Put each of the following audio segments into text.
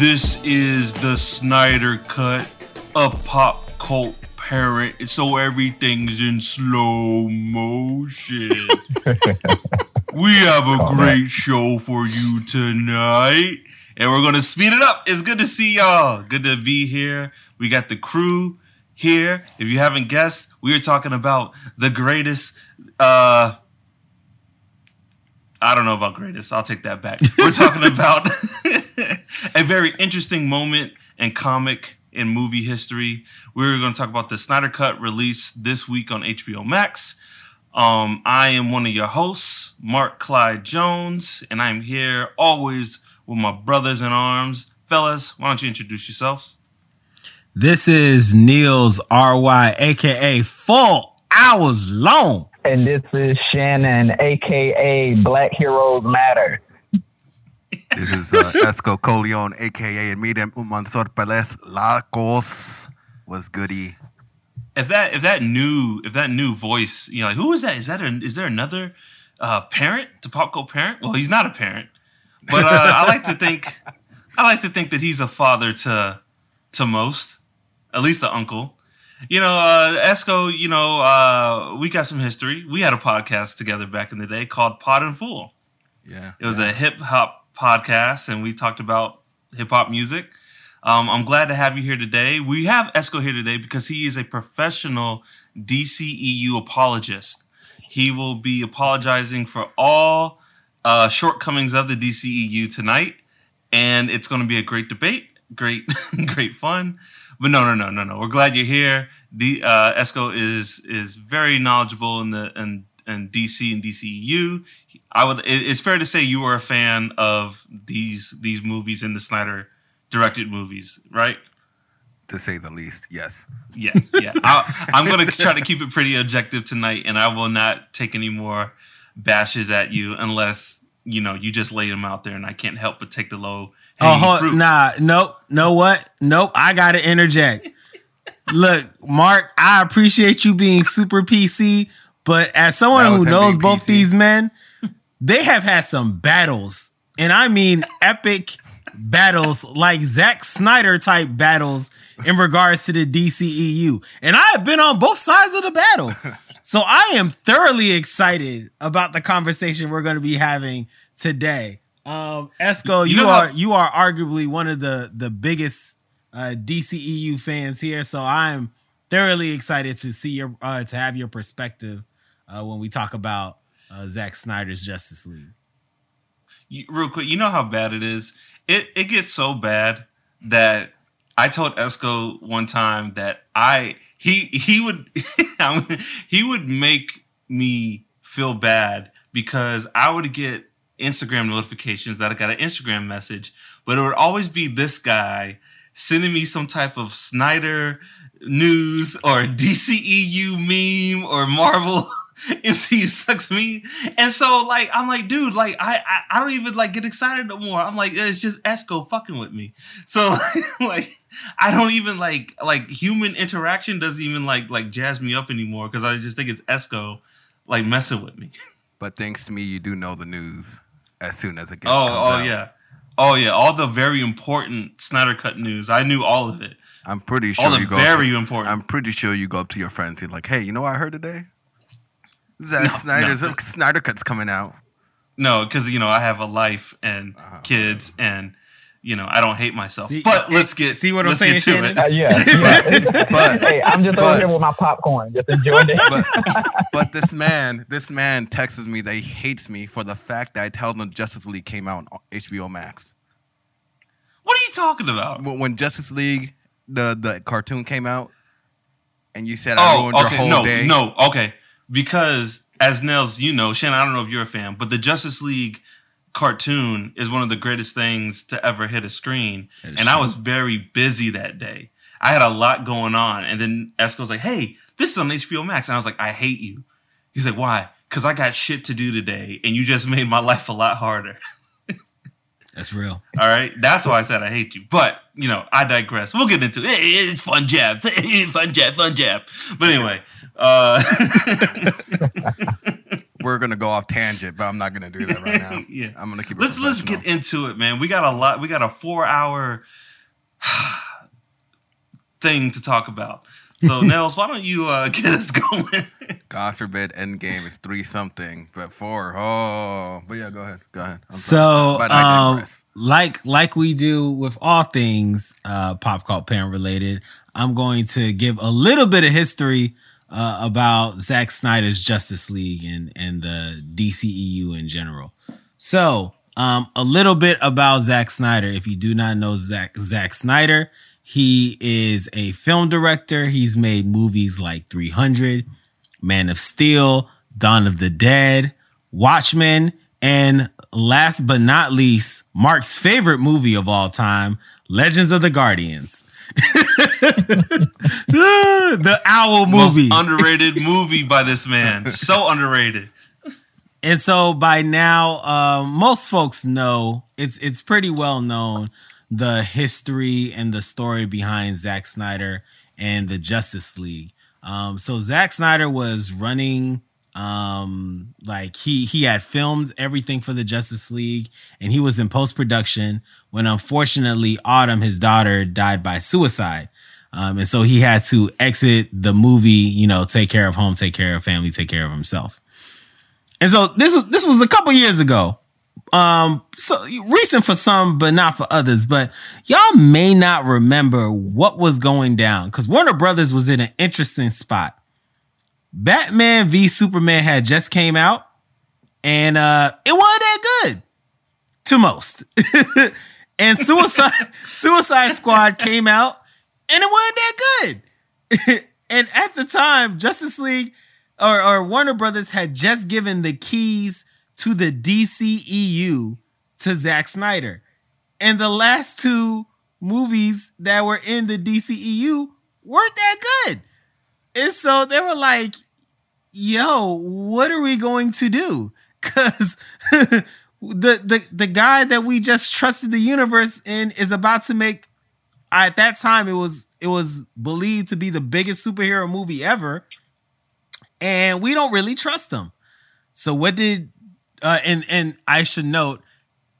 This is the Snyder cut of Pop Cult Parent, so everything's in slow motion. we have a great show for you tonight, and we're gonna speed it up. It's good to see y'all. Good to be here. We got the crew here. If you haven't guessed, we are talking about the greatest. Uh, I don't know about greatest. I'll take that back. We're talking about a very interesting moment in comic and movie history. We're going to talk about the Snyder Cut release this week on HBO Max. Um, I am one of your hosts, Mark Clyde Jones, and I'm here always with my brothers in arms. Fellas, why don't you introduce yourselves? This is Niels RY, aka Full Hours Long. And this is Shannon, aka Black Heroes Matter. This is uh, Esco Coleon, aka Miren Un Sorpeles Lacos. Was goody? If that if that new if that new voice, you know, like, who is that? Is that a, is there another uh, parent to Pop Cult Parent? Well, he's not a parent, but uh, I like to think I like to think that he's a father to to most, at least the uncle. You know, uh, Esco, you know, uh, we got some history. We had a podcast together back in the day called Pod and Fool. Yeah. It was a hip hop podcast, and we talked about hip hop music. Um, I'm glad to have you here today. We have Esco here today because he is a professional DCEU apologist. He will be apologizing for all uh, shortcomings of the DCEU tonight, and it's going to be a great debate, great, great fun. But no, no, no, no, no. We're glad you're here. The uh, Esco is is very knowledgeable in the in, in DC and DCU. I would. it- It's fair to say you are a fan of these these movies and the Snyder directed movies, right? To say the least, yes. Yeah, yeah. I, I'm going to try to keep it pretty objective tonight, and I will not take any more bashes at you unless you know you just lay them out there, and I can't help but take the low Oh, fruit. nah, nope, know what? Nope, I gotta interject. Look, Mark, I appreciate you being super PC, but as someone who knows both PC. these men, they have had some battles, and I mean epic battles, like Zack Snyder type battles in regards to the DCEU. And I have been on both sides of the battle. So I am thoroughly excited about the conversation we're going to be having today. Um, Esco, You you, know are how- you are arguably one of the the biggest uh, DCEU fans here, so I'm thoroughly excited to see your uh, to have your perspective uh, when we talk about uh, Zack Snyder's Justice League. You- real quick, you know how bad it is. It it gets so bad that I told Esco one time that I he he would he would make me feel bad because I would get Instagram notifications that I got an Instagram message, but it would always be this guy sending me some type of Snyder news or DCEU meme or Marvel MCU sucks me. And so like I'm like, dude, like I, I I don't even like get excited no more. I'm like, it's just Esco fucking with me. So like I don't even like like human interaction doesn't even like like jazz me up anymore because I just think it's Esco like messing with me. But thanks to me, you do know the news as soon as it gets. Oh, oh out. yeah. Oh yeah, all the very important Snyder Cut news. I knew all of it. I'm pretty sure All the you go. very up important. to, I'm pretty sure you go up to your friends and like, hey, you know what I heard today? Zack No, Snyder's no. Snyder Cut's coming out. No, because you know I have a life and Uh-huh. kids, and you know I don't hate myself. See- but let's get see what I'm let's saying, get to Shannon? Uh, yeah. yeah. But- hey, I'm just over here with my popcorn, just enjoying it. But but this man, this man texts me that he hates me for the fact that I tell him Justice League came out on HBO Max. What are you talking about? When, when Justice League the the cartoon came out, and you said I Oh, ruined your whole no, day. no, okay. Because as Nels, you know, Shannon, I don't know if you're a fan, but the Justice League cartoon is one of the greatest things to ever hit a screen. And I was very busy that day. I had a lot going on, and then Esco's like, "Hey, this is on HBO Max," and I was like, "I hate you." He's like, "Why?" Because I got shit to do today, and you just made my life a lot harder. That's real. All right, that's why I said I hate you. But you know, I digress. We'll get into it. It's fun jabs, fun jab, fun jab. But anyway, uh, we're gonna go off tangent, but I'm not gonna do that right now. Yeah. I'm gonna keep it. let's let's get into it, man. We got a lot. We got a four hour thing to talk about. So, Nels, why don't you uh, get us going? God forbid, Endgame is three something, but four. Oh, but yeah, go ahead. Go ahead. I'm So, sorry. Um, like like we do with all things uh, pop cult parent related, I'm going to give a little bit of history uh, about Zack Snyder's Justice League and and the DCEU in general. So, um, a little bit about Zack Snyder. If you do not know Zack Zack Snyder, he is a film director. He's made movies like 300, Man of Steel, Dawn of the Dead, Watchmen, and last but not least, Mark's favorite movie of all time, Legends of the Guardians. the owl movie. Most underrated movie by this man. So underrated. And so by now, um, most folks know it's it's pretty well known the history and the story behind Zack Snyder and the Justice League. Um, so Zack Snyder was running um like he he had filmed everything for the Justice League and he was in post production when unfortunately Autumn his daughter died by suicide. Um and so he had to exit the movie, you know, take care of home, take care of family, take care of himself. And so this was this was a couple years ago. Um, so recent for some, but not for others. But y'all may not remember what was going down because Warner Brothers was in an interesting spot. Batman v Superman had just came out, and uh, it wasn't that good to most. and Suicide Suicide Squad came out, and it wasn't that good. and at the time, Justice League or, or Warner Brothers had just given the keys to the DCEU to Zack Snyder. And the last two movies that were in the DCEU weren't that good. And so they were like, yo, what are we going to do? Cause the, the the guy that we just trusted the universe in is about to make at that time it was it was believed to be the biggest superhero movie ever and we don't really trust them. So what did uh, and and I should note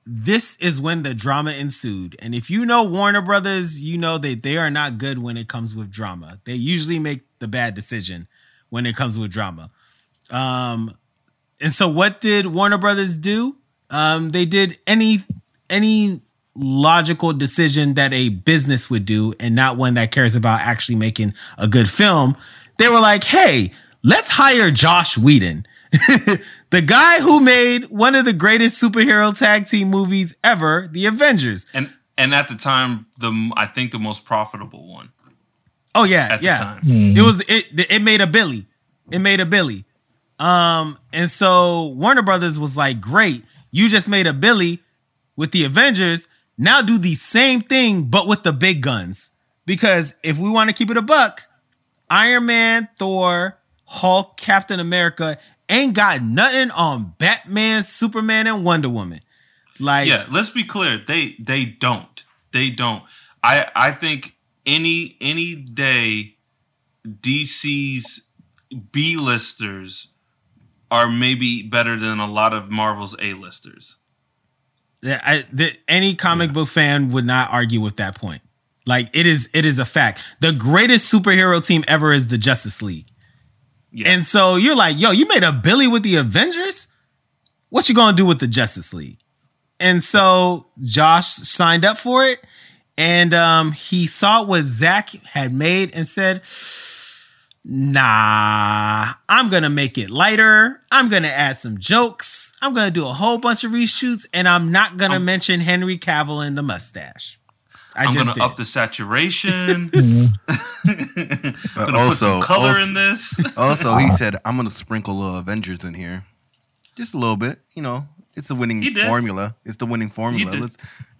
this is when the drama ensued. And if you know Warner Brothers, you know that they are not good when it comes with drama. They usually make the bad decision when it comes with drama. Um and so what did Warner Brothers do? Um they did any any logical decision that a business would do and not one that cares about actually making a good film. They were like, "Hey, let's hire Joss Whedon." the guy who made one of the greatest superhero tag team movies ever, The Avengers. And and at the time, the I think the most profitable one Oh yeah, at yeah. the time. Hmm. It was it it made a Billy. It made a Billy. Um and so Warner Brothers was like, "Great. You just made a Billy with the Avengers. Now do the same thing but with the big guns." Because if we want to keep it a buck, Iron Man, Thor, Hulk, Captain America ain't got nothing on Batman, Superman and Wonder Woman. Like Yeah, let's be clear. They they don't. They don't. I I think any any day DC's B listers are maybe better than a lot of Marvel's A listers. Yeah, I, the, any comic book fan would not argue with that point. Like it is, it is a fact. The greatest superhero team ever is the Justice League, Yeah. and so you're like, yo, you made a Billy with the Avengers. What you gonna do with the Justice League? And so Joss signed up for it, and um, he saw what Zack had made and said, Nah, I'm gonna make it lighter. I'm gonna add some jokes. I'm gonna do a whole bunch of reshoots, and I'm not gonna I'm- mention Henry Cavill and the mustache. I I'm just gonna did. up the saturation. Mhm. gonna put some color also- in this. Also, he said, "I'm gonna sprinkle a little Avengers in here, just a little bit. You know, it's the winning formula. It's the winning formula. Let's,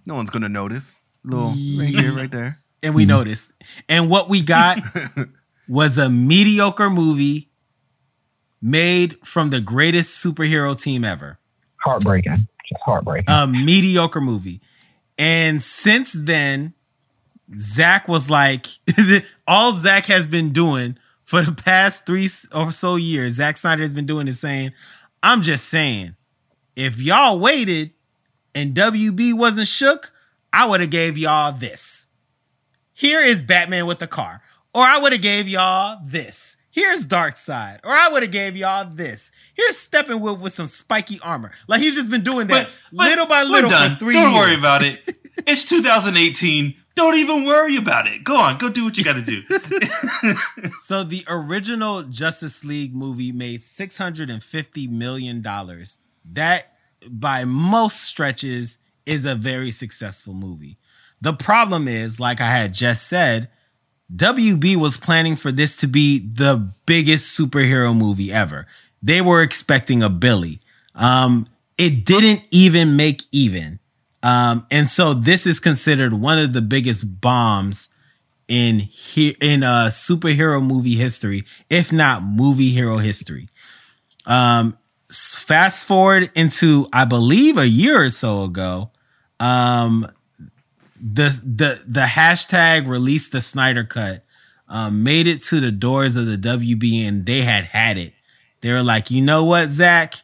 no one's gonna notice. Little right here, right there. and we noticed. And what we got was a mediocre movie made from the greatest superhero team ever. Heartbreaking. Just heartbreaking. a mediocre movie. And since then, Zack was like, all Zack has been doing for the past three or so years, Zack Snyder has been doing is saying, I'm just saying, if y'all waited and WB wasn't shook, I would have gave y'all this. Here is Batman with the car. Or I would have gave y'all this. Here's Darkseid. Or I would have gave y'all this. Here's Steppenwolf with some spiky armor. Like he's just been doing that But, but little by we're little done. for three Don't years. worry about it. It's 2018. Don't even worry about it. Go on, go do what you got to do. So the original Justice League movie made six hundred and fifty million dollars. That, by most stretches, is a very successful movie. The problem is, like I had just said, WB was planning for this to be the biggest superhero movie ever. They were expecting a Billy. Um, it didn't even make even. Um, and so this is considered one of the biggest bombs in he- in uh superhero movie history, if not movie hero history. Um fast forward into I believe a year or so ago, um the the the hashtag release the Snyder cut um made it to the doors of the WB and they had had it. They were like, "You know what, Zack?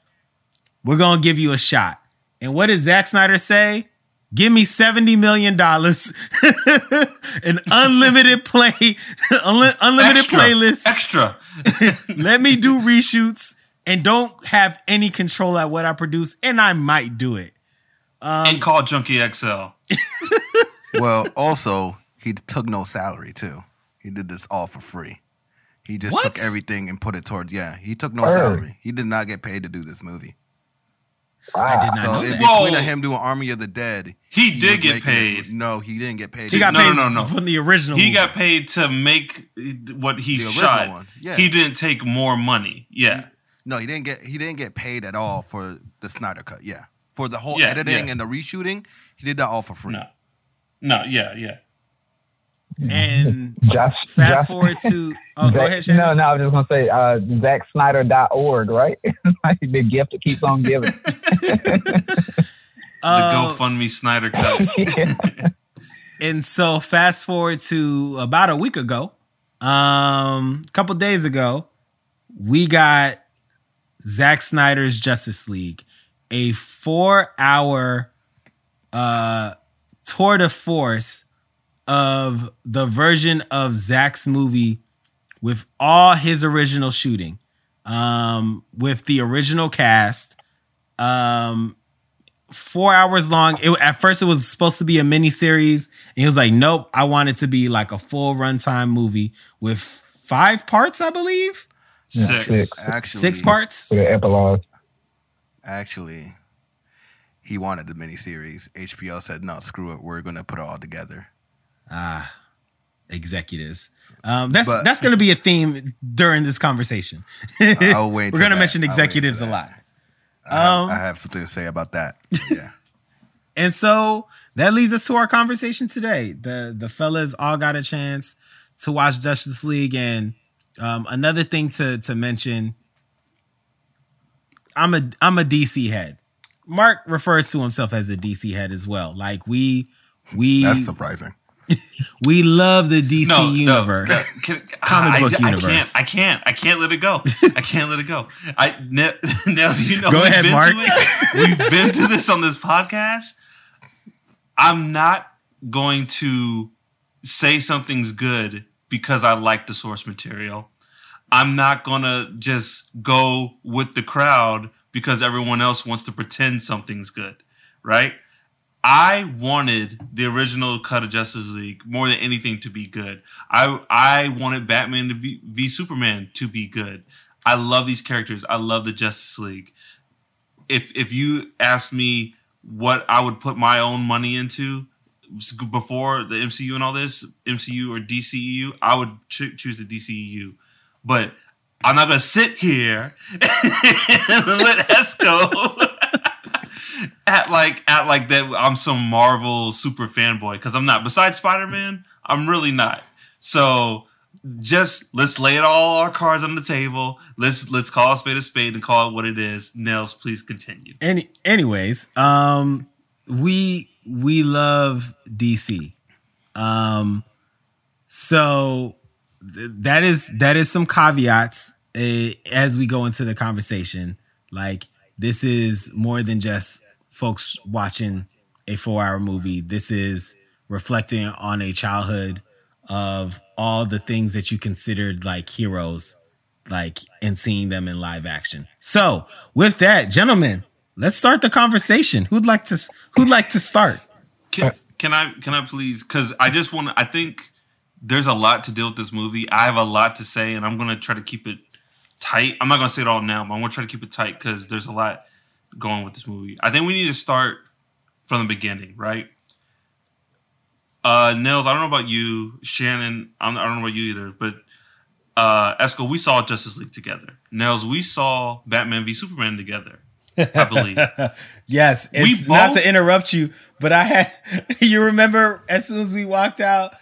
We're going to give you a shot." And what did Zack Snyder say? Give me $70 million, an unlimited play, unli- unlimited Extra. playlist. Extra. Let me do reshoots and don't have any control at what I produce, and I might do it. Um, and call Junkie XL. Well, also he took no salary too. He did this all for free. He just What? took everything and put it towards. Yeah, he took no Word. salary. He did not get paid to do this movie. I did not So know in that. between Whoa. him doing Army of the Dead, He did get paid. this- no, he didn't get paid. He got No, paid no, no, no. from the original. He movie. got paid to make what he The shot. one, yeah. He didn't take more money. Yeah. No, he didn't get he didn't get paid at all for the Snyder cut. Yeah, for the whole Yeah, editing yeah. and the reshooting, he did that all for free. No. No, yeah, yeah. And Just fast just- forward to oh, go ahead, Shannon. No, no, I was just gonna say uh, ZackSnyder.org, right? the gift that keeps on giving. The Uh, GoFundMe Snyder cut. yeah. and so fast forward to about a week ago, um, a couple days ago, we got Zack Snyder's Justice League, a four-hour uh, tour de force of the version of Zack's movie with all his original shooting, um, with the original cast. Um, four hours long. It, at first, it was supposed to be a mini series, and he was like, "Nope, I want it to be like a full runtime movie with five parts, I believe, Yeah, Six. six. Actually, six parts." The epilogue. Actually, he wanted the miniseries. HBO said, "No, screw it. We're gonna put it all together." Ah, executives. Um, that's But- that's going to be a theme during this conversation. I'll wait We're going to mention to executives a lot. I have, Um, I have something to say about that. Yeah. And so that leads us to our conversation today. The the fellas all got a chance to watch Justice League, and um, another thing to to mention. I'm a I'm a DC head. Mark refers to himself as a DC head as well. Like we we That's surprising. we love the DC No, universe. no, no. Can- Comic I, book I, universe. I can't. I can't. I can't let it go. I can't let it go. I now, now you know. Go we've ahead, been Mark. it. We've been through this on this podcast. I'm not going to say something's good because I like the source material. I'm not gonna just go with the crowd because everyone else wants to pretend something's good, right? I wanted the original cut of Justice League more than anything to be good. I I wanted Batman to v, v Superman to be good. I love these characters. I love the Justice League. If if you asked me what I would put my own money into before the MCU and all this MCU or DCEU, I would ch- choose the DCEU. But I'm not gonna sit here and let Esco at like at like that I'm some Marvel super fanboy because I'm not. Besides Spider Man, I'm really not. So just let's lay it all our cards on the table. Let's let's call a spade a spade and call it what it is. Nels, please continue. Any anyways, um we we love DC. Um so th- that is that is some caveats uh, as we go into the conversation. Like this is more than just folks watching a four hour movie. This is reflecting on a childhood of all the things that you considered like heroes, like and seeing them in live action. So with that, gentlemen, let's start the conversation. Who'd like to who'd like to start? Can, can I can I please? Because I just want. I think there's a lot to deal with this movie. I have a lot to say, and I'm gonna try to keep it tight. I'm not gonna say it all now, but I'm gonna try to keep it tight because there's a lot going with this movie. I think we need to start from the beginning, right? Uh, Nels, I don't know about you, Shannon. I'm, I don't know about you either, but uh, Esco, we saw Justice League together. Nels, we saw Batman v Superman together. I believe. yes, it's We not to interrupt you, but I had you remember as soon as we walked out,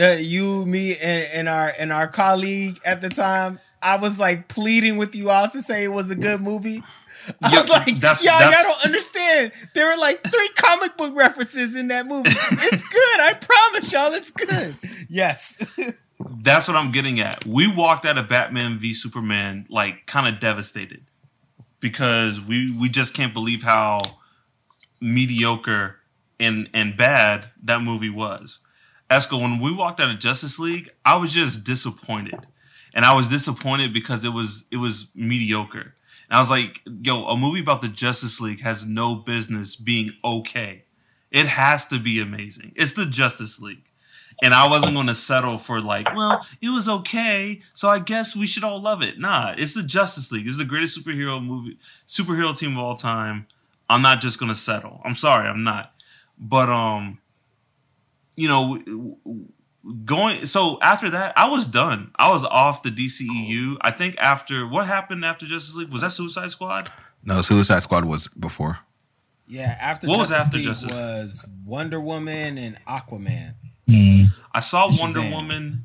uh, you, me, and, and our and our colleague at the time, I was like pleading with you all to say it was a good movie. I Yeah, was like, that's- y'all, that's- y'all don't understand. There were like three comic book references in that movie. It's good. I promise y'all, it's good. Yes. That's what I'm getting at. We walked out of Batman v Superman like kind of devastated because we we just can't believe how mediocre and and bad that movie was. Esco, when we walked out of Justice League, I was just disappointed, and I was disappointed because it was it was mediocre. And I was like, "Yo, a movie about the Justice League has no business being okay. It has to be amazing. It's the Justice League." and I wasn't going to settle for like, well, it was okay, so I guess we should all love it. Nah, it's the Justice League. It's the greatest superhero movie, superhero team of all time. I'm not just going to settle. I'm sorry, I'm not. But um, you know, going so after that, I was done. I was off the DCEU. I think after what happened after Justice League was that Suicide Squad. No, Suicide Squad was before. Yeah. After What was after League Justice? was Wonder Woman and Aquaman. Mm. I saw Shazam. Wonder Woman.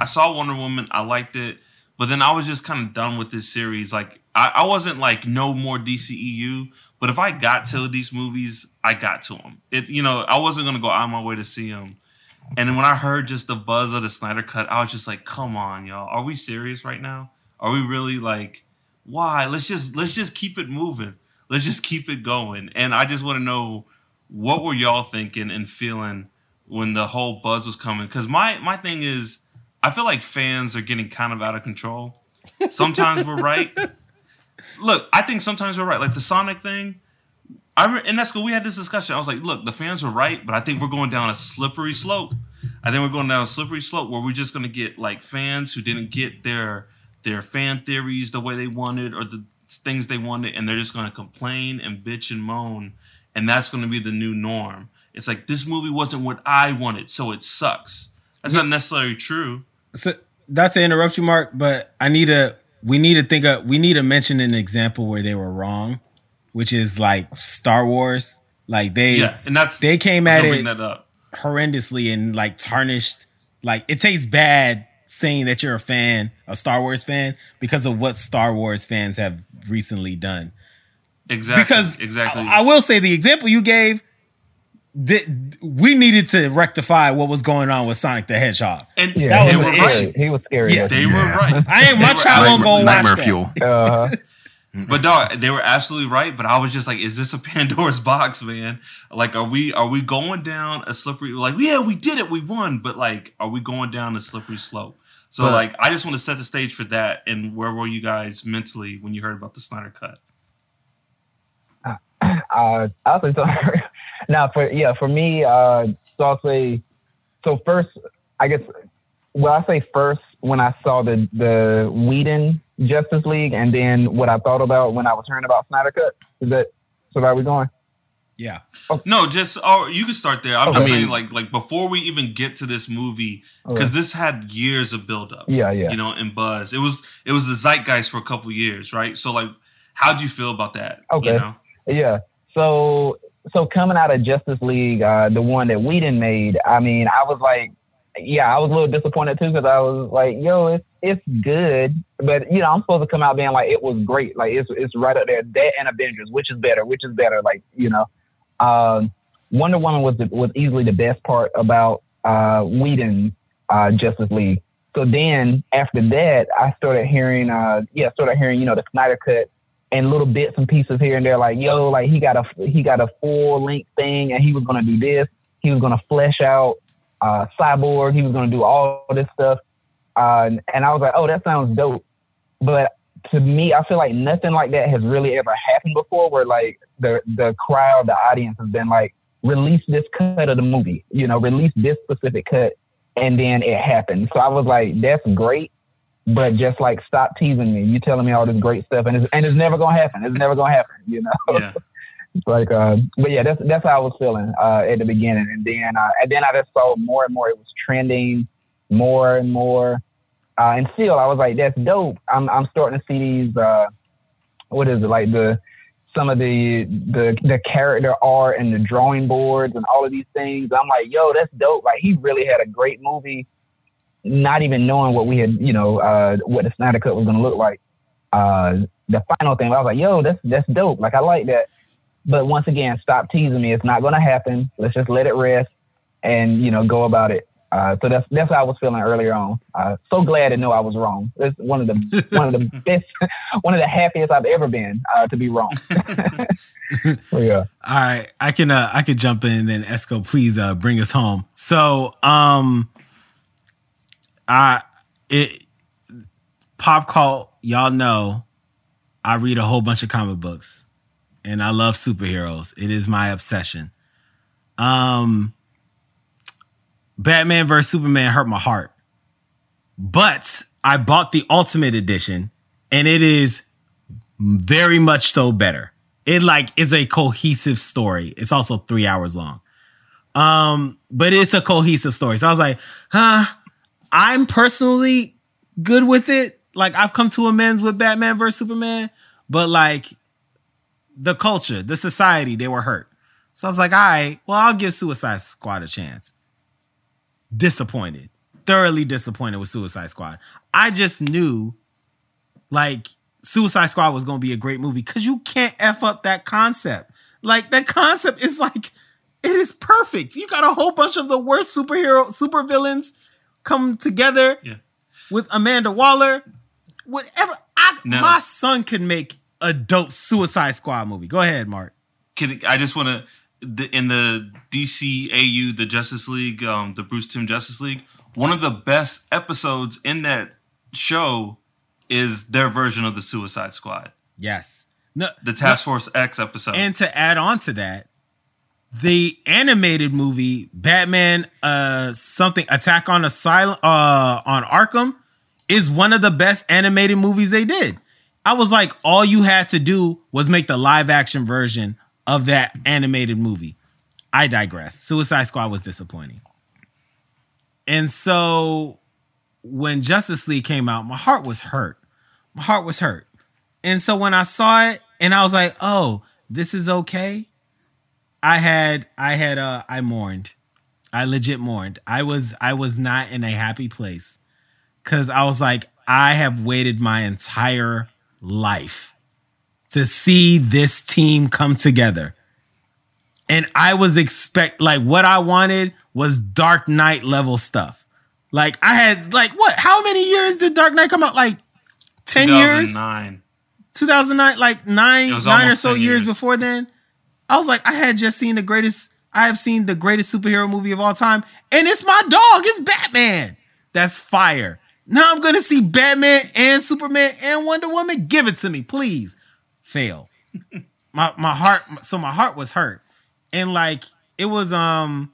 I saw Wonder Woman. I liked it, but then I was just kind of done with this series. Like I, I wasn't like no more DCEU, but if I got to these movies, I got to them. It you know I wasn't gonna go out of my way to see them. And then when I heard just the buzz of the Snyder cut, I was just like, "Come on, y'all, are we serious right now? Are we really like, why? Let's just let's just keep it moving. Let's just keep it going." And I just want to know what were y'all thinking and feeling when the whole buzz was coming because my my thing is i feel like fans are getting kind of out of control sometimes we're right look i think sometimes we're right like the sonic thing i and that's good we had this discussion i was like look the fans are right but i think we're going down a slippery slope i think we're going down a slippery slope where we're just going to get like fans who didn't get their their fan theories the way they wanted or the things they wanted and they're just going to complain and bitch and moan and that's going to be the new norm it's like this movie wasn't what I wanted, so it sucks. That's not necessarily true. so not to interrupt you, Mark, but I need to we need to think of we need to mention an example where they were wrong, which is like Star Wars. Like they Yeah, and that's they came at it that up. horrendously and like tarnished like it tastes bad saying that you're a fan, a Star Wars fan, because of what Star Wars fans have recently done. Exactly. Because exactly. I, I will say the example you gave that we needed to rectify what was going on with Sonic the Hedgehog. and Yeah, That they was were an right. issue. He was scary. Yeah. They were Yeah. right. I ain't They much were how I'm Nightmare, gonna watch Nightmare that. Fuel. Uh, But dog, they were absolutely right. But I was just like, is this a Pandora's box, man? Like, are we are we going down a slippery? Like, yeah, we did it, we won. But like, are we going down a slippery slope? So But- like, I just want to set the stage for that. And where were you guys mentally when you heard about the Snyder cut? uh, I'll say so. now for yeah, for me, uh, so I'll say so first. I guess well, I say first when I saw the the Whedon Justice League, and then what I thought about when I was hearing about Snyder Cut. Is that so? Where Are we going? Yeah. No, just or you can start there. I'm just saying, like, like before we even get to this movie, because Okay. this had years of buildup. Yeah, yeah. you know, and buzz. It was it was the zeitgeist for a couple years, right? So like, how do you feel about that? Okay. You know? Yeah. So so coming out of Justice League, uh, the one that Whedon made, I mean, I was like, yeah, I was a little disappointed too because I was like, yo, it's it's good, but you know, I'm supposed to come out being like, it was great, like it's it's right up there, that and Avengers, which is better, which is better, like you know, um, Wonder Woman was the, was easily the best part about uh, Whedon uh, Justice League. So then after that, I started hearing, uh, yeah, started hearing, you know, the Snyder cut and little bits and pieces here and there, like yo, like he got a he got a full length thing, and he was gonna do this. He was gonna flesh out uh, Cyborg. He was gonna do all this stuff, uh, and, and I was like, oh, that sounds dope. But to me, I feel like nothing like that has really ever happened before. Where like the the crowd, the audience has been like, release this cut of the movie, you know, release this specific cut, and then it happened. So I was like, that's great, but just like stop teasing me. You telling me all this great stuff, and it's and it's never gonna happen. It's never gonna happen, you know. Yeah. like, uh, but yeah, that's that's how I was feeling uh, at the beginning, and then uh, and then I just saw more and more it was trending, more and more. Uh, and still, I was like, "That's dope." I'm I'm starting to see these. Uh, what is it like the some of the the the character art and the drawing boards and all of these things. I'm like, "Yo, that's dope!" Like he really had a great movie, not even knowing what we had, you know, uh, what the Snyder Cut was going to look like. Uh, the final thing, I was like, "Yo, that's that's dope!" Like I like that. But once again, stop teasing me. It's not going to happen. Let's just let it rest and you know go about it. Uh, so that's that's how I was feeling earlier on. Uh, so glad to know I was wrong. It's one of the one of the best, one of the happiest I've ever been uh, to be wrong. so, yeah. All right, I can uh, I can jump in and then Esco, please uh, bring us home. So, um, I it pop cult, y'all know, I read a whole bunch of comic books, and I love superheroes. It is my obsession. Um Batman vs Superman hurt my heart. But I bought the Ultimate Edition and it is very much so better. It like is a cohesive story. It's also 3 hours long. Um but it's a cohesive story. So I was like, "Huh, I'm personally good with it. Like I've come to amends with Batman vs Superman, but like the culture, the society, they were hurt. So I was like, all right, well, I'll give Suicide Squad a chance disappointed, thoroughly disappointed with Suicide Squad. I just knew like Suicide Squad was going to be a great movie because you can't F up that concept. Like, that concept is like, it is perfect. You got a whole bunch of the worst superhero, super villains come together Yeah. with Amanda Waller. Whatever. I, No. My son can make a dope Suicide Squad movie. Go ahead, Mark. Can, I just want to the, in the DCAU, the Justice League, um, the Bruce Timm Justice League. One of the best episodes in that show is their version of the Suicide Squad, Yes. No, the Task Force X episode. And to add on to that, the animated movie Batman uh something Attack on Asylum uh on Arkham is one of the best animated movies they did. I was like all you had to do was make the live action version of that animated movie. I digress. Suicide Squad was disappointing. And so when Justice League came out, my heart was hurt. My heart was hurt. And so when I saw it and I was like, "Oh, this is okay." I had I had uh I mourned. I legit mourned. I was I was not in a happy place cuz I was like I have waited my entire life to see this team come together. And I was expect like what I wanted was Dark Knight level stuff. Like I had like what? How many years did Dark Knight come out? Like 10 years? 2009. 2009, like nine, nine or so years years. before then. I was like, I had just seen the greatest. I have seen the greatest superhero movie of all time, and it's my dog. It's Batman. That's fire. Now I'm gonna see Batman and Superman and Wonder Woman. Give it to me, please. Fail. my my heart. So my heart was hurt, and like it was um,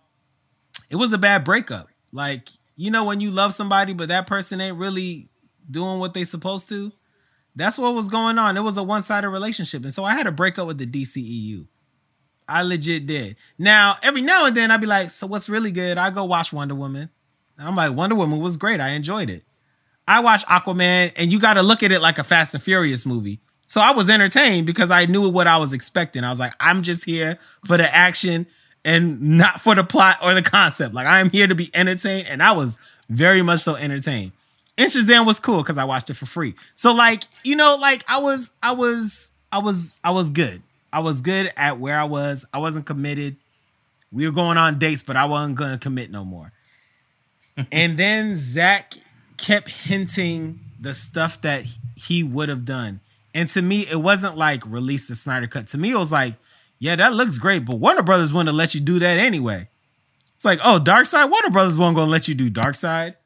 it was a bad breakup. Like you know when you love somebody, but that person ain't really doing what they supposed to. That's what was going on. It was a one-sided relationship. And so I had to break up with the DCEU. I legit did. Now, every now and then I'd be like, so what's really good? I go watch Wonder Woman. I'm like, Wonder Woman was great. I enjoyed it. I watched Aquaman, and you got to look at it like a Fast and Furious movie. So I was entertained because I knew what I was expecting. I was like, I'm just here for the action and not for the plot or the concept. Like I am here to be entertained, and I was very much so entertained. And Shazam was cool because I watched it for free. So like, you know, like I was, I was, I was, I was good. I was good at where I was. I wasn't committed. We were going on dates, but I wasn't gonna commit no more. and then Zack kept hinting the stuff that he would have done. And to me, it wasn't like release the Snyder cut. To me, it was like, yeah, that looks great, but Warner Brothers wouldn't have let you do that anyway. It's like, oh, Darkseid, Warner Brothers won't gonna let you do Darkseid.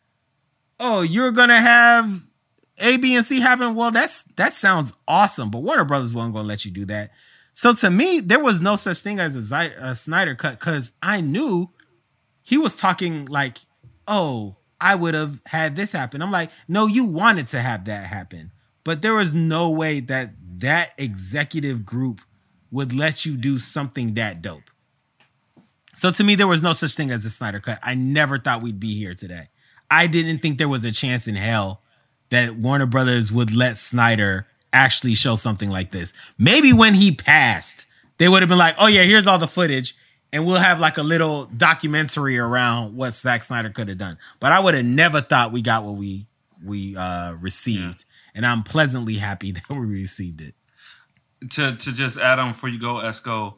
Oh, you're gonna have A, B, and C happen. Well, that's that sounds awesome, but Warner Brothers wasn't gonna let you do that. So to me, there was no such thing as a, Zy- a Snyder cut because I knew he was talking like, oh, I would have had this happen. I'm like, no, you wanted to have that happen, but there was no way that that executive group would let you do something that dope. So to me, there was no such thing as a Snyder cut. I never thought we'd be here today. I didn't think there was a chance in hell that Warner Brothers would let Snyder actually show something like this. Maybe when he passed, they would have been like, "Oh yeah, here's all the footage." And we'll have like a little documentary around what Zack Snyder could have done. But I would have never thought we got what we we uh received. And I'm pleasantly happy that we received it. to to just add on before you go, Esco,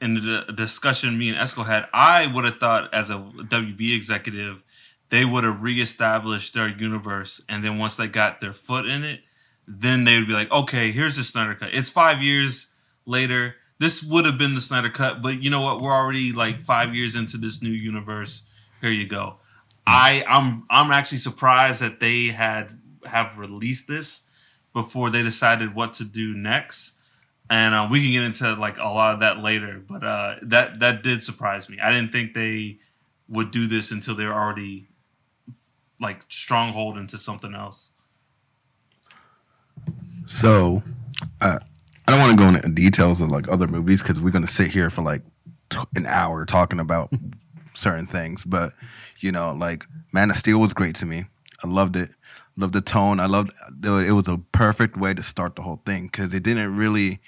in the discussion me and Esco had, I would have thought as a WB executive, they would have reestablished their universe, and then once they got their foot in it, then they would be like, okay, here's the Snyder cut. It's five years later. This would have been the Snyder cut, but you know what? We're already like five years into this new universe. Here you go. I I'm I'm actually surprised that they had have released this before they decided what to do next and uh, we can get into like a lot of that later. But uh, that that did surprise me. I didn't think they would do this until they're already like stronghold into something else. So, uh, I don't want to go into details of like other movies because we're gonna sit here for like t- an hour talking about certain things. But you know, like Man of Steel was great to me. I loved it. Loved the tone. I loved uh, it was a perfect way to start the whole thing because it didn't really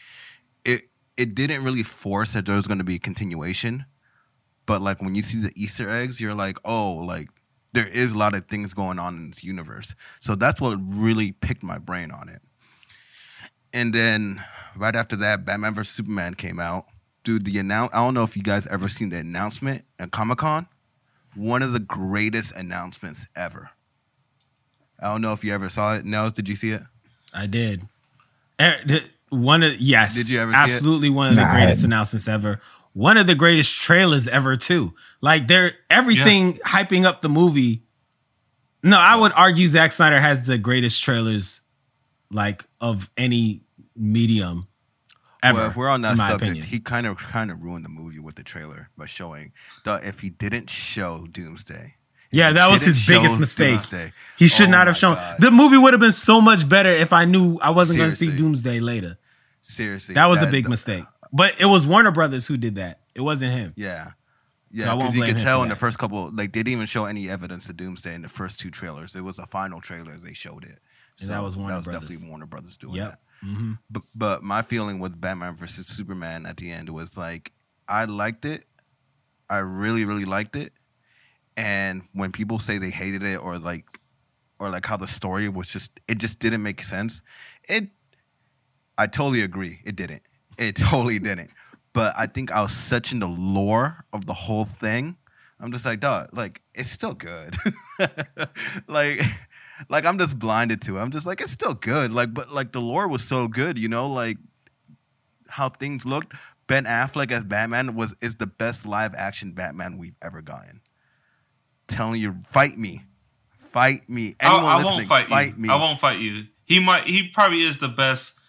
it it didn't really force that there was going to be a continuation. But like when you see the Easter eggs, you're like, oh, like there is a lot of things going on in this universe. So that's what really picked my brain on it. And then right after that, Batman vs Superman came out. Dude, the announce I don't know if you guys ever seen the announcement at Comic Con. One of the greatest announcements ever. I don't know if you ever saw it. Nels, did you see it? I did. Er, Th- One of yes, Did you ever see it? absolutely one of the Nah, greatest announcements ever. One of the greatest trailers ever too. Like they're everything hyping up the movie. No, I would argue Zack Snyder has the greatest trailers, like of any medium ever. Well, if we're on that subject, opinion. he kind of kind of ruined the movie with the trailer by showing the if he didn't show Doomsday. Yeah, that was his biggest mistake. Doomsday, He should oh not have shown. God. The movie would have been so much better if I knew I wasn't going to see Doomsday later. Seriously, That was a big the- mistake. But it was Warner Brothers who did that. It wasn't him. Yeah. Yeah, because you blame could tell in the first couple, like they didn't even show any evidence of Doomsday in the first two trailers. It was the final trailers they showed it. And that was Warner that was Brothers. definitely Warner Brothers doing Yep. that. Hmm But but my feeling with Batman versus Superman at the end was like I liked it. I really really liked it. And when people say they hated it or like or like how the story was just it just didn't make sense. It I totally agree. It didn't. It totally didn't. But I think I was such in the lore of the whole thing. I'm just like, dog, like it's still good. like like I'm just blinded to it. I'm just like, it's still good. Like, but like the lore was so good, you know, like how things looked. Ben Affleck as Batman was is the best live action Batman we've ever gotten. Telling you, fight me. Fight me. I, Anyone I listening, won't fight, fight you. me. I won't fight you. He might. He probably is the best.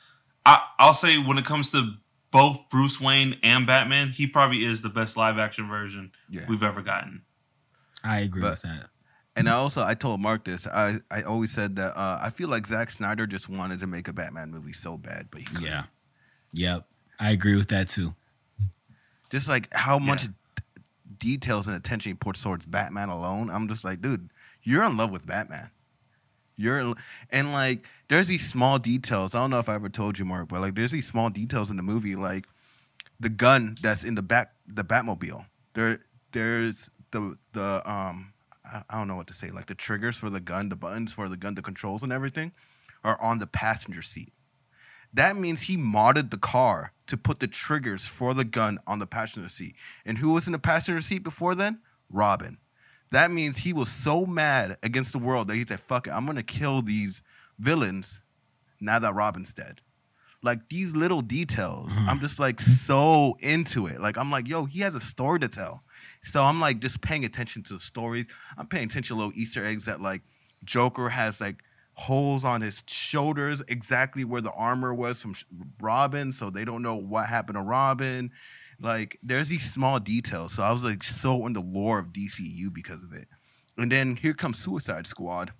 I, I'll say when it comes to both Bruce Wayne and Batman, he probably is the best live action version Yeah. we've ever gotten. I agree But- with that. And I also I told Mark this. I, I always said that uh, I feel like Zack Snyder just wanted to make a Batman movie so bad, but he couldn't. Yeah. Yep. I agree with that too. Just like how much Yeah. d- details and attention he puts towards Batman alone. I'm just like, dude, you're in love with Batman. You're in, and like there's these small details. I don't know if I ever told you, Mark, but like there's these small details in the movie, like the gun that's in the back the Batmobile. There there's the the um I, don't know what to say, like the triggers for the gun, the buttons for the gun, the controls and everything are on the passenger seat. That means he modded the car to put the triggers for the gun on the passenger seat. And who was in the passenger seat before then? Robin. That means he was so mad against the world that he said, fuck it, I'm gonna kill these villains now that Robin's dead. like these little details. Mm. I'm just like so into it. Like I'm like, yo, he has a story to tell. So I'm like just paying attention to the stories. I'm paying attention to little Easter eggs that like Joker has like holes on his shoulders exactly where the armor was from Robin, so they don't know what happened to Robin. Like there's these small details. So I was like so in the lore of DCU because of it. And then here comes Suicide Squad.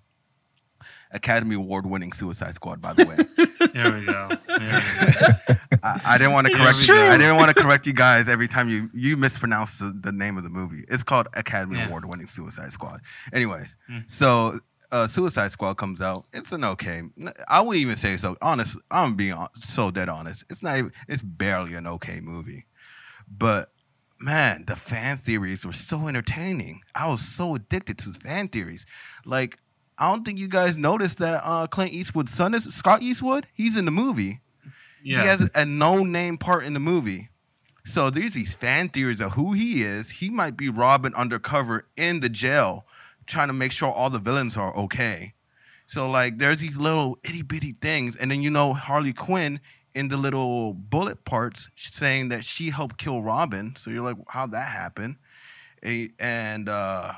Academy Award winning Suicide Squad, by the way. There we go. There we go. I, I didn't want to correct you. I didn't want to correct you guys every time you you mispronounce the, the name of the movie. It's called Academy Yeah. Award winning Suicide Squad. Anyways, Mm. so uh, Suicide Squad comes out. It's an okay. I wouldn't even say so. Honest, I'm being so dead honest. It's not. Even, it's barely an okay movie, but. Man, the fan theories were so entertaining. I was so addicted to the fan theories. Like, I don't think you guys noticed that uh, Clint Eastwood's son is Scott Eastwood. He's in the movie. Yeah. He has a no name part in the movie. So there's these fan theories of who he is. He might be Robin undercover in the jail, trying to make sure all the villains are okay. So like there's these little itty bitty things, and then you know Harley Quinn in the little bullet parts saying that she helped kill Robin. So you're like, how'd that happen? And uh,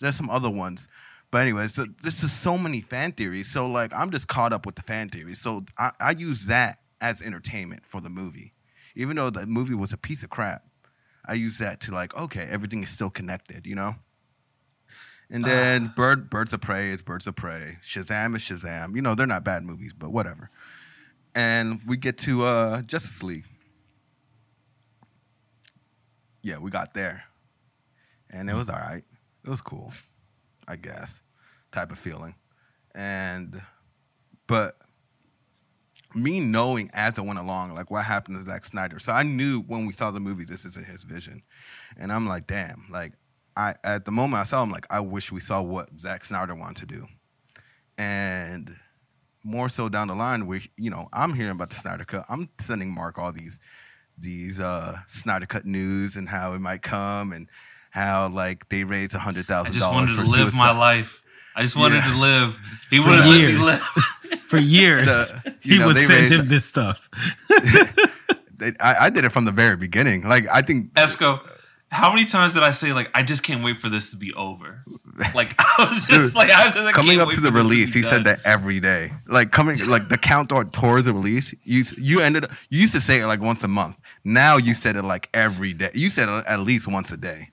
there's some other ones. But anyways, so there's just so many fan theories. So like I'm just caught up with the fan theories. So I, I use that as entertainment for the movie. Even though the movie was a piece of crap, I use that to like, okay, everything is still connected, you know? And then Bird Birds of Prey is Birds of Prey. Shazam is Shazam. You know, they're not bad movies, but whatever. And we get to uh Justice League. Yeah, we got there. And it was all right. It was cool, I guess. Type of feeling. And but me knowing as it went along, like what happened to Zack Snyder. So I knew when we saw the movie, this isn't his vision. And I'm like, damn, like I at the moment I saw him, like I wish we saw what Zack Snyder wanted to do. And more so down the line, we you know, I'm hearing about the Snyder Cut. I'm sending Mark all these these uh Snyder Cut news and how it might come and how like they raised a hundred I just wanted to live my life. I just wanted Yeah. to live. He For wouldn't let me live. For years, The- he know, would send raised- him this stuff. They, I, I did it from the very beginning. Like I think Esco, how many times did I say like I just can't wait for this to be over? Like I was just Dude, like I was just, I coming up to the release, be he said that every day. Like coming, like the countdown towards the release. You you ended. up- You used to say it like once a month. Now you said it like every day. You said it at least once a day.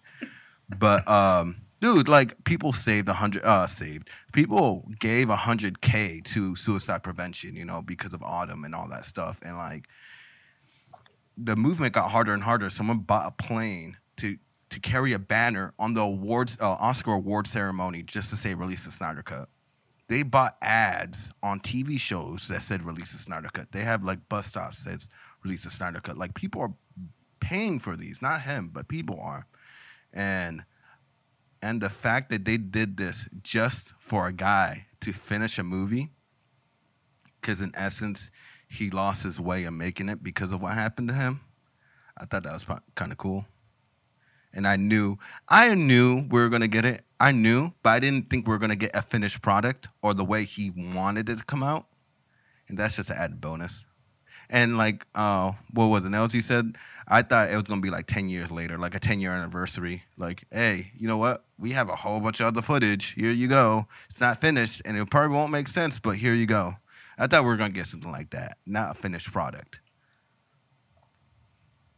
But um, dude, like people saved a hundred. Uh, saved people gave a hundred k to suicide prevention. You know because of Autumn and all that stuff. And like the movement got harder and harder. Someone bought a plane to to carry a banner on the awards uh, Oscar award ceremony just to say release the Snyder Cut. They bought ads on TV shows that said release the Snyder Cut. They have like bus stops that says release the Snyder Cut. Like people are paying for these, not him, but people are. And and the fact that they did this just for a guy to finish a movie because in essence he lost his way of making it because of what happened to him. I thought that was kind of cool. And I knew, I knew we were gonna get it. I knew, but I didn't think we were gonna get a finished product or the way he wanted it to come out. And that's just an added bonus. And like, uh, what was it? You said, I thought it was gonna be like ten years later, like a ten year anniversary. Like, hey, you know what? We have a whole bunch of other footage. Here you go. It's not finished, and it probably won't make sense, but here you go. I thought we were gonna get something like that, not a finished product.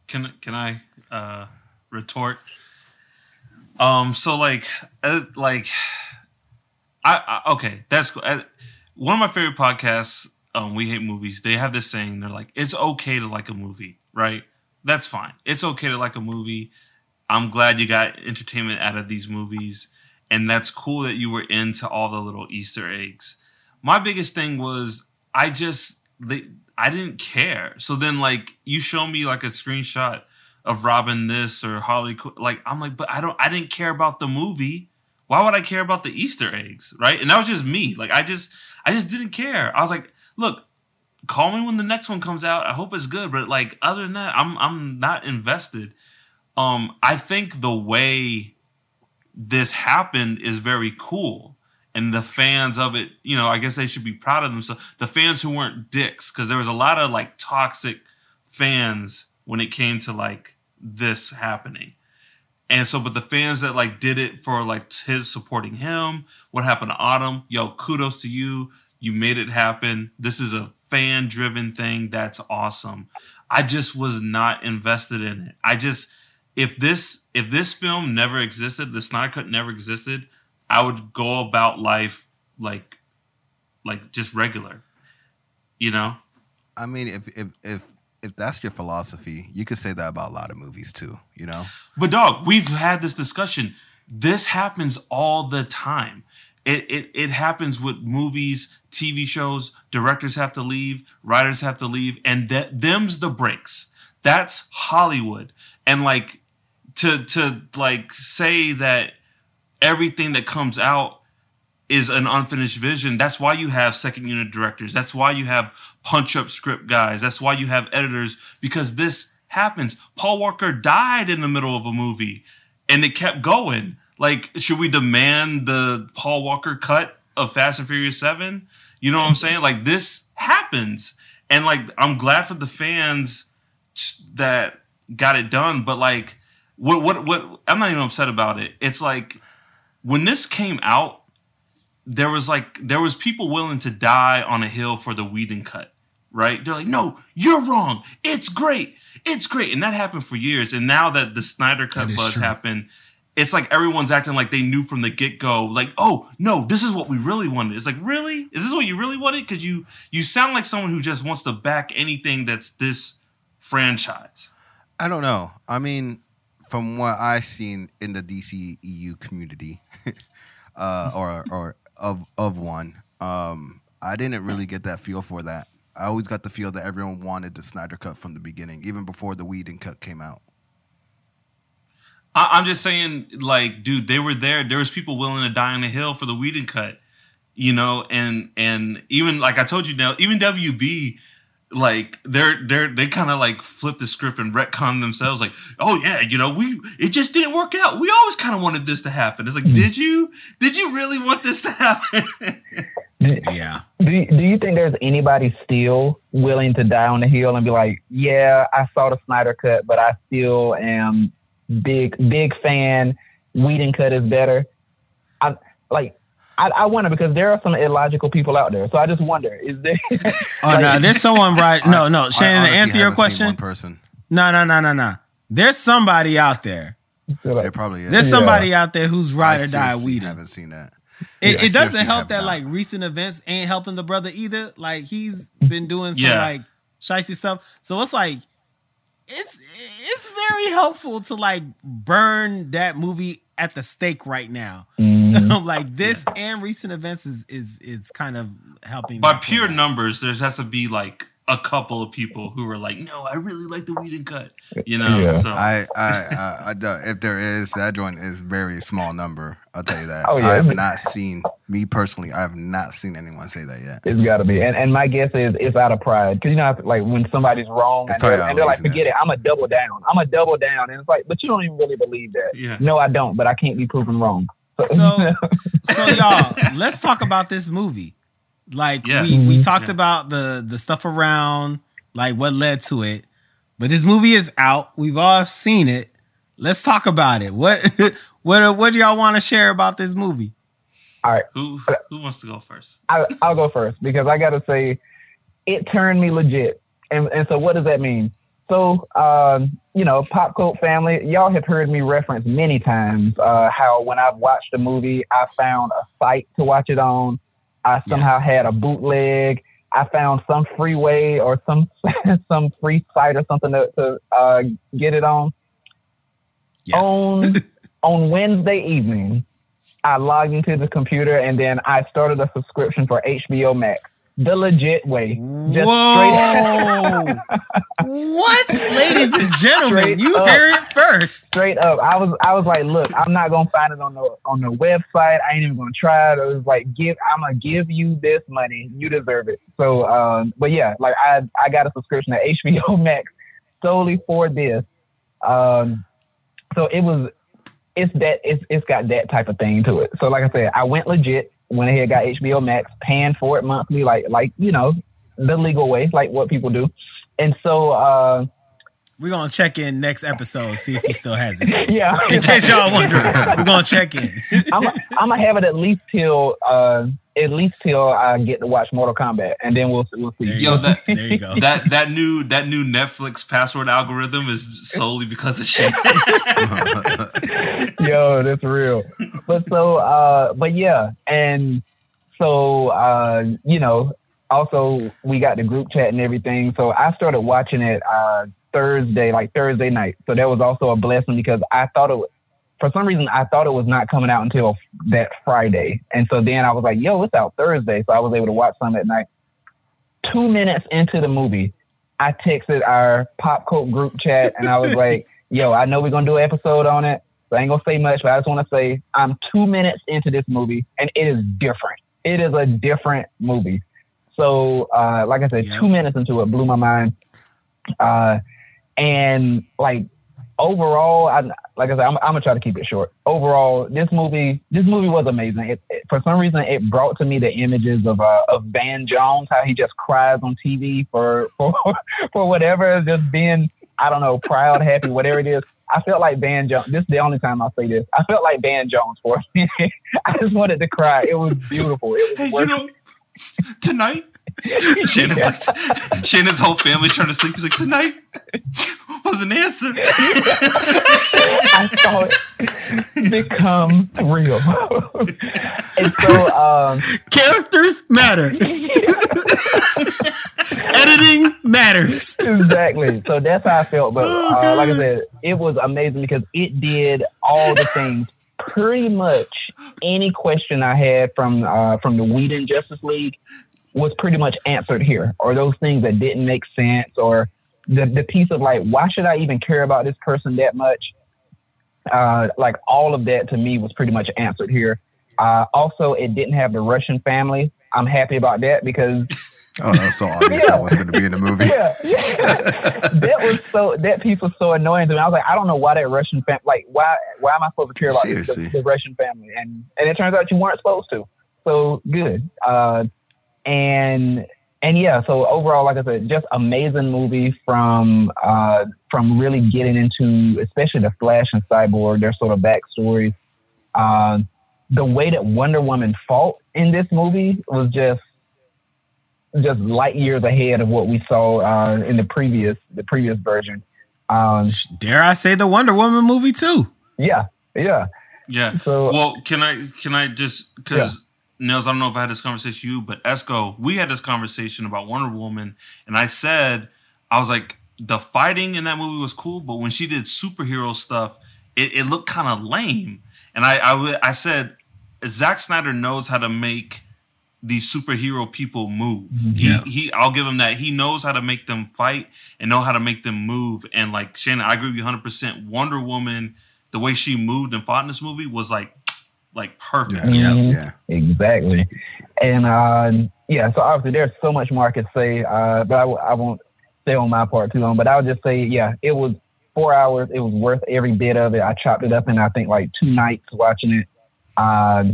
Can can I uh, retort? Um. So like, uh, like, I, I okay. That's cool. Uh, one of my favorite podcasts. Um, we hate movies. They have this saying. They're like, it's okay to like a movie, right? That's fine. It's okay to like a movie. I'm glad you got entertainment out of these movies, and that's cool that you were into all the little Easter eggs. My biggest thing was I just they I didn't care. So then like you show me like a screenshot of Robin this or Harley Qu- like I'm like but I don't I didn't care about the movie. Why would I care about the Easter eggs, right? And that was just me. Like I just I just didn't care. I was like, look, call me when the next one comes out. I hope it's good, but like other than that, I'm I'm not invested. Um I think the way this happened is very cool. and the fans of it, you know, I guess they should be proud of themselves. The fans who weren't dicks, because there was a lot of like toxic fans when it came to like this happening. And so, but the fans that like did it for like his supporting him, what happened to Autumn? Yo, kudos to you. You made it happen. This is a fan driven thing. That's awesome. I just was not invested in it. I just, if this, if this film never existed, the Snyder Cut never existed, I would go about life like, like just regular, you know? I mean, if if if if that's your philosophy, you could say that about a lot of movies too. You know, But dog, we've had this discussion. This happens all the time. It, it it happens with movies, TV shows. Directors have to leave, writers have to leave, and that them's the breaks. That's Hollywood. And like to to like say that everything that comes out is an unfinished vision. That's why you have second unit directors. That's why you have punch up script guys. That's why you have editors because this happens. Paul Walker died in the middle of a movie and it kept going. Like, should we demand the Paul Walker cut of Fast and Furious 7? You know what I'm saying? Like, this happens. And like, I'm glad for the fans t- that got it done, but like, what, what, what, I'm not even upset about it. It's like, when this came out, there was like there was people willing to die on a hill for the Whedon cut, right? They're like, no, you're wrong. It's great. It's great. And that happened for years. And now that the Snyder cut buzz true. happened, it's like everyone's acting like they knew from the get go, like, oh no, this is what we really wanted. It's like, really? Is this what you really wanted? Because you you sound like someone who just wants to back anything that's this franchise. I don't know. I mean, from what I've seen in the DC EU community, uh, or or of of one, um, I didn't really get that feel for that. I always got the feel that everyone wanted the Snyder cut from the beginning, even before the Whedon cut came out. I, I'm just saying, like, dude, they were there. There was people willing to die on the hill for the Whedon cut, you know, and and even like I told you now, even WB, like they're they're they kind of like flipped the script and retcon themselves, like, oh yeah, you know, we it just didn't work out. We always kind of wanted this to happen. It's like, hmm. did you did you really want this to happen? Yeah. Do you, do you think there's anybody still willing to die on the hill and be like, yeah, I saw the Snyder cut, but I still am big big fan. Whedon cut is better. I like. I, I wonder because there are some illogical people out there. So I just wonder: is there? Oh no, there's someone right. No, no, I Shannon. To answer your haven't seen question, one person. no, no, no, no, no. There's somebody out there. It probably is. There's Yeah. somebody out there who's I ride or die weed. Whedon. Haven't seen that. It, I it doesn't help that not. like recent events ain't helping the brother either. Like he's been doing some Yeah. like shicey stuff. So it's like it's it's very helpful to like burn that movie at the stake right now. Mhm. like this and recent events is is is kind of helping By pure out. numbers, there has to be like a couple of people who were like, no, I really like the Whedon cut, you know. Yeah. So I, I, I, I don't- if there is, that joint is very small number. I'll tell you that. Oh, yeah. I have not seen me personally. I have not seen anyone say that yet. It's got to be, and and my guess is it's out of pride because you know like when somebody's wrong and they're, and they're like, forget it, I'm a double down, I'm a double down, and it's like, but you don't even really believe that. yeah. No, I don't, but I can't be proven wrong. So- so y'all, let's talk about this movie. Like Yeah. we we Mhm. talked Yeah. about the the stuff around, like what led to it. But this movie is out. We've all seen it. Let's talk about it. What what what do y'all want to share about this movie? All right, who who wants to go first? I, I'll go first because I got to say, it turned me legit. And, and so, what does that mean? So, um, you know, Pop Cult family, y'all have heard me reference many times uh, how when I've watched a movie, I found a site to watch it on. I somehow Yes. had a bootleg. I found some free way or some some free site or something to, to uh, get it on. On on Wednesday evening, I logged into the computer and then I started a subscription for HBO Max, the legit way. Just Whoa! what, ladies and gentlemen? Straight you up. heard it first. Straight up, I was I was like, look, I'm not gonna find it on the on the website. I ain't even gonna try it. I was like, give, I'm gonna give you this money. You deserve it. So, um, but yeah, like I I got a subscription to HBO Max solely for this. Um, so it was it's that it's it's got that type of thing to it. So like I said, I went legit. Went ahead, got HBO Max, paying for it monthly, like like you know the legal way, like what people do. And so, uh, We're gonna check in next episode, see if he still has it. yeah, In case y'all wondering, we're gonna check in. I'm I'm gonna have it at least till uh, at least till I get to watch Mortal Kombat, and then we'll we'll see. There you Yo, go. that- there you go. that that new that new Netflix password algorithm is solely because of shit. Yo, that's real. But so, uh, but yeah, and so, uh, you know, also we got the group chat and everything. So I started watching it uh, Thursday, like Thursday night. So that was also a blessing because I thought it. Was, for some reason, I thought it was not coming out until that Friday, and so then I was like, "Yo, it's out Thursday," so I was able to watch some at night. Two minutes into the movie, I texted our Pop Cult group chat, and I was like, "Yo, I know we're gonna do an episode on it, so I ain't gonna say much, but I just want to say I'm two minutes into this movie, and it is different. It is a different movie. So, uh, like I said, Yep. two minutes into it blew my mind. Uh, and like overall, I, like I said, I'm, I'm gonna try to keep it short. Overall, this movie, this movie was amazing. It, it- for some reason, it brought to me the images of uh, of Van Jones, how he just cries on TV for for for whatever, just being I don't know, proud, happy, whatever it is. I felt like Van Jones. This is the only time I'll say this. I felt like Van Jones for a minute. I just wanted to cry. It was beautiful. It was hey, you worth know, tonight. Shannon's like, Shannon's whole family trying to sleep. He's like, tonight was an answer. I saw it become real. and so, um, Characters matter. Editing matters. exactly. So that's how I felt. But Oh, uh, like I said, it was amazing because it did all the things. Pretty much any question I had from uh, from the Whedon Justice League was pretty much answered here, or those things that didn't make sense, or the the piece of like, why should I even care about this person that much? Uh, like all of that to me was pretty much answered here. Uh, also, it didn't have the Russian family. I'm happy about that because Oh, that was so obvious Yeah. that was going to be in the movie. yeah, yeah. that was so that piece was so annoying to me. I was like, I don't know why that Russian family, like, why why am I supposed to care about the, the Russian family? And and it turns out you weren't supposed to. So good. Uh, and and yeah, so overall, like I said, just amazing movie from uh, from really getting into, especially the Flash and Cyborg, their sort of backstories. Uh, the way that Wonder Woman fought in this movie was just just light years ahead of what we saw uh, in the previous the previous version. Um, Dare I say the Wonder Woman movie too? yeah, yeah. Yeah. So Well, can I can I just because Nels, I don't know if I had this conversation with you, but Esco, we had this conversation about Wonder Woman, and I said I was like the fighting in that movie was cool, but when she did superhero stuff, it, it looked kind of lame. And I I said Zack Snyder knows how to make these superhero people move. Mm-hmm. Yeah. He, he I'll give him that. He knows how to make them fight and know how to make them move. And like Shannon, I agree with you 100. percent Wonder Woman, the way she moved and fought in this movie was like like perfect. Yeah, Mhm. yeah. exactly. And uh, yeah, so obviously there's so much more I could say, uh, but I, w- I won't stay on my part too long. But I would just say, yeah, it was four hours. It was worth every bit of it. I chopped it up in I think like two nights watching it. Uh,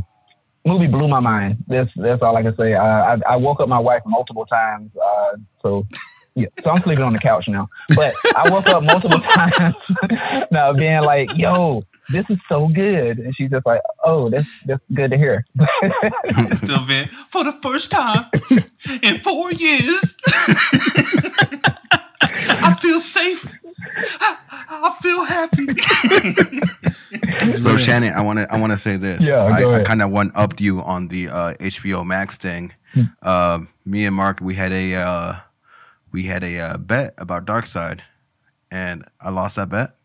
movie blew my mind. That's that's all I can say. Uh, I, I woke up my wife multiple times. Uh, so yeah, so I'm sleeping on the couch now. But I woke up multiple times now, being like, "Yo, this is so good," and she's just like, "Oh, that's that's good to hear." Still, man, for the first time in four years, I feel safe. I, I feel happy. So Shannon, I want to I want to say this. Yeah, I, go I kind of one upped you on the uh, HBO Max thing. Hmm. Uh, me and Mark, we had a uh, we had a uh, bet about Darkseid, and I lost that bet.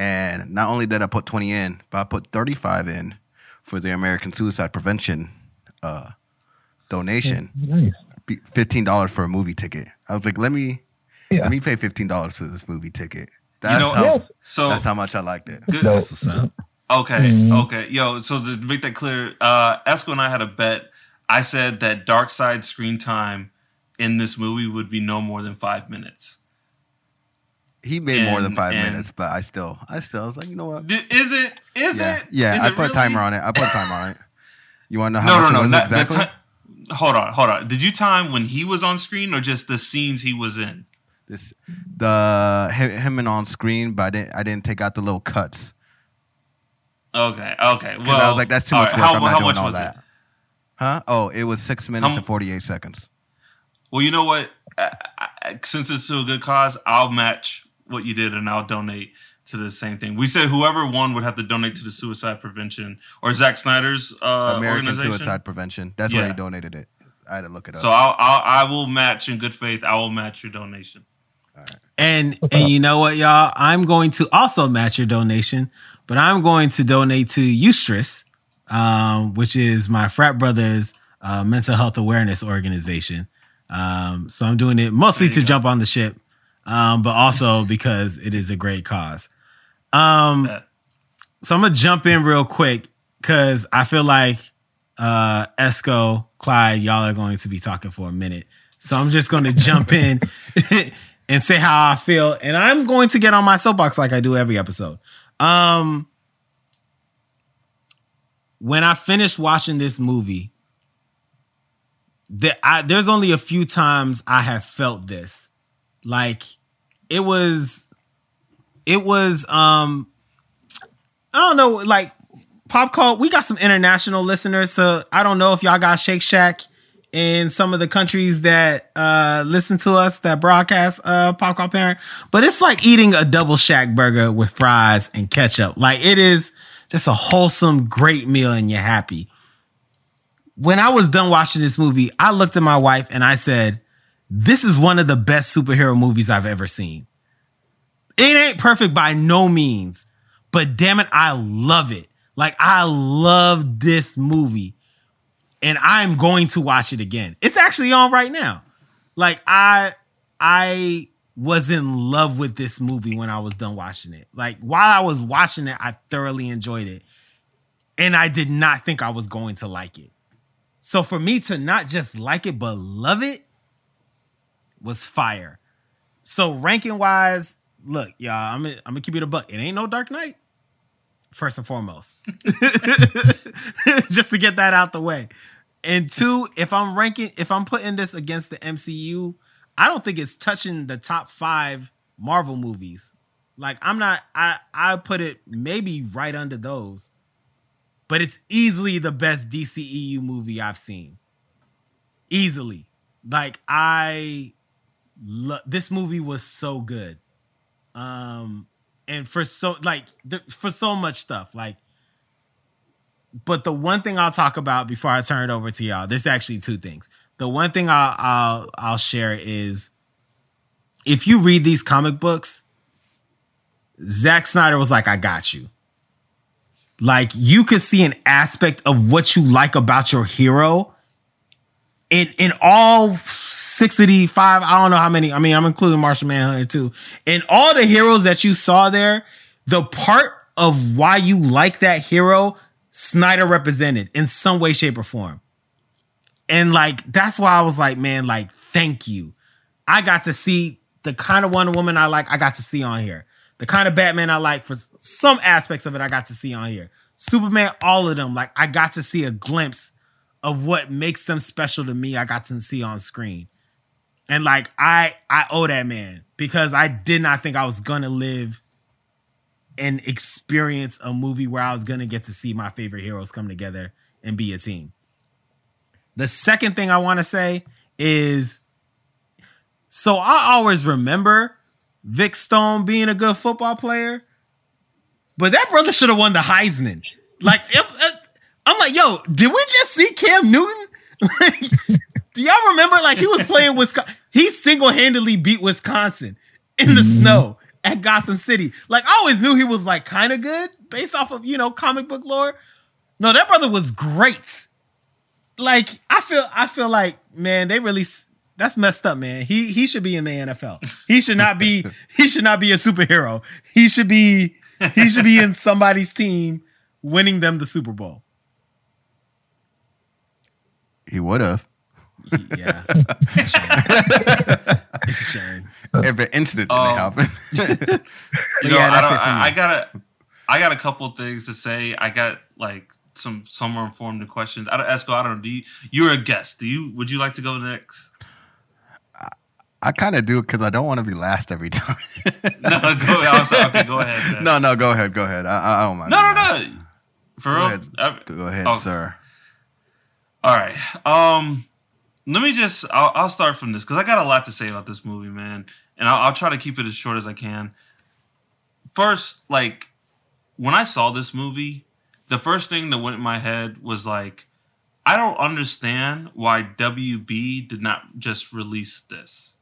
And not only did I put twenty in, but I put thirty five in for the American Suicide Prevention uh, donation. nice. Fifteen dollars for a movie ticket. I was like, let me Yeah. let me pay fifteen dollars for this movie ticket. That's know- how Yes. So that's how much I liked it. good. That's what's up. Okay, Mhm. okay, yo. So to make that clear, uh, Esco and I had a bet. I said that Darkseid screen time in this movie would be no more than five minutes. He made more than five and- minutes, but I still, I still was like, you know what? Is it? Is yeah, it? yeah. Is I it put a timer on it. I put a timer on it. You want to know how no, much no. it was not- exactly? ti- hold on, hold on. Did you time when he was on screen or just the scenes he was in? this the him, him and on screen, but I didn't I didn't take out the little cuts. Okay, okay. Well, I was like, that's too much right, work. How, I'm not how doing much all was that. it? Huh? Oh, it was six minutes How- and forty eight seconds. Well, you know what? I, I, since it's to a good cause, I'll match what you did and I'll donate to the same thing. We said whoever won would have to donate to the suicide prevention or Zack Snyder's uh, American organization. Suicide Prevention. That's where he donated it. I had to look it up. So I'll, I'll I will match in good faith. I will match your donation. And and you know what, y'all? I'm going to also match your donation, but I'm going to donate to Eustress, um, which is my frat brother's uh, mental health awareness organization. Um, so I'm doing it mostly to go. jump on the ship, um, but also because it is a great cause. Um, so I'm gonna jump in real quick because I feel like uh Esco, Clyde, y'all are going to be talking for a minute. So I'm just going to jump in and say how I feel, and I'm going to get on my soapbox like I do every episode. Um, when I finished watching this movie, there, I, there's only a few times I have felt this. Like it was, it was, um, I don't know, like pop cult. We got some international listeners, so I don't know if y'all got Shake Shack in some of the countries that uh listen to us that broadcast uh pop cult parent. But it's like eating a double shack burger with fries and ketchup. Like it is just a wholesome, great meal, and you're happy. When I was done watching this movie, I looked at my wife and I said, This is one of the best superhero movies I've ever seen. It ain't perfect by no means, but damn it, I love it. Like I love this movie. And I'm going to watch it again. It's actually on right now. Like I I was in love with this movie when I was done watching it. Like while I was watching it, I thoroughly enjoyed it. And I did not think I was going to like it. So for me to not just like it but love it was fire. So ranking wise, look, y'all, I'm gonna, I'm gonna keep it a buck. It ain't no Dark Knight. First and foremost, just to get that out the way. And two, if I'm ranking, if I'm putting this against the MCU, I don't think it's touching the top five Marvel movies. Like I'm not, I I put it maybe right under those, but it's easily the best DCEU movie I've seen. Easily, like I, lo- this movie was so good, um, and for so like th- for so much stuff, like. But the one thing I'll talk about before I turn it over to y'all, there's actually two things. The one thing I'll I'll, I'll share is if you read these comic books, Zack Snyder was like, I got you. Like you could see an aspect of what you like about your hero in in all 65, I don't know how many. I mean, I'm including Martian Manhunter too. In all the heroes that you saw there, the part of why you like that hero, Snyder represented in some way, shape, or form. And like that's why I was like, man, like, thank you. I got to see the kind of Wonder Woman I like, I got to see on here. The kind of Batman I like for some aspects of it, I got to see on here. Superman, all of them, like I got to see a glimpse of what makes them special to me. I got to see on screen. And like I I owe that man because I did not think I was gonna live and experience a movie where I was gonna get to see my favorite heroes come together and be a team. The second thing I want to say is so I always remember Vic Stone being a good football player, but that brother should have won the Heisman. Like, if, if- I'm like, yo, did we just see Cam Newton? Like, do y'all remember? Like, he was playing Wisconsin. He single handedly beat Wisconsin in the mm-hmm. snow at Gotham City. Like, I always knew he was like kind of good based off of you know comic book lore. No, that brother was great. Like, I feel, I feel like, man, they really. That's messed up, man. He he should be in the NFL. He should not be. he should not be a superhero. He should be. He should be in somebody's team, winning them the Super Bowl. He would have Yeah, it's a shame. It's a shame. if an incident didn't Um, happen. You Yeah, know, I, don't, it for me. I, I got a, I got a couple things to say. I got like some some more informed questions. I don't, Esco, I don't know. Do you? You're a guest. Do you? Would you like to go next? I kind of do because I don't want to be last every time. no, go. I'm sorry. Okay, go ahead. man. no, no, go ahead, go ahead. I, I don't mind. no, no, last. no. For Go real. ahead, I- go ahead, Oh. sir. All right. Um, let me just. I'll, I'll start from this because I got a lot to say about this movie, man, and I'll, I'll try to keep it as short as I can. First, like when I saw this movie, the first thing that went in my head was like, I don't understand why WB did not just release this.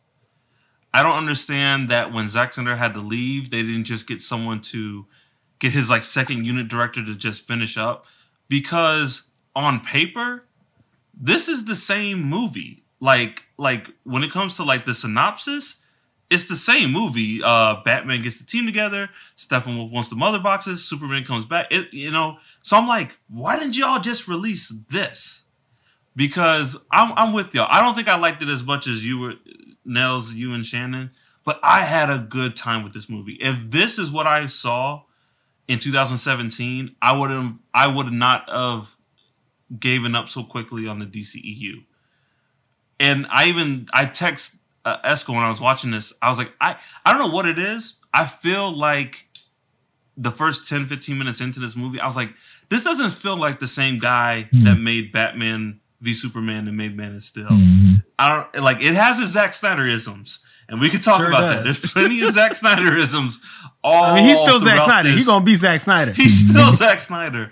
I don't understand that when Zack Snyder had to leave, they didn't just get someone to get his like second unit director to just finish up because on paper this is the same movie. Like like when it comes to like the synopsis it's the same movie. Uh batman gets the team together. Stephen steppenwolf wants the mother boxes. Superman comes back. It you know so i'm like why didn't y'all just release this? Because i'm, I'm with y'all. I don't think i liked it as much as you were nels you and shannon but i had a good time with this movie. If this is what i saw in 2017, I would have I would not have given up so quickly on the DCEU. And I even I text uh, Esco when I was watching this. I was like, I I don't know what it is. I feel like the first 10 15 minutes into this movie, I was like, this doesn't feel like the same guy Hmm. that made Batman v Superman and made Man of Steel. Mhm. I don't like it has his Zack Snyder isms. And we could talk Sure about does. that. There's plenty of Zack Snyderisms. All I mean, he's still Zack Snyder. He's gonna be Zack Snyder. He's still Zack Snyder.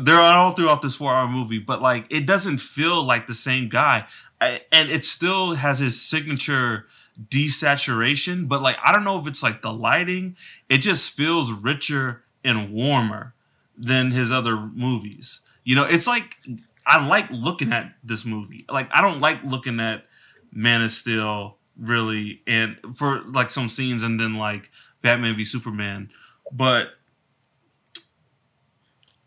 They're all throughout this four-hour movie, but like it doesn't feel like the same guy, I, and it still has his signature desaturation. But like I don't know if it's like the lighting. It just feels richer and warmer than his other movies. You know, it's like I like looking at this movie. Like I don't like looking at Man of Steel really, and for like some scenes, and then like Batman v Superman, but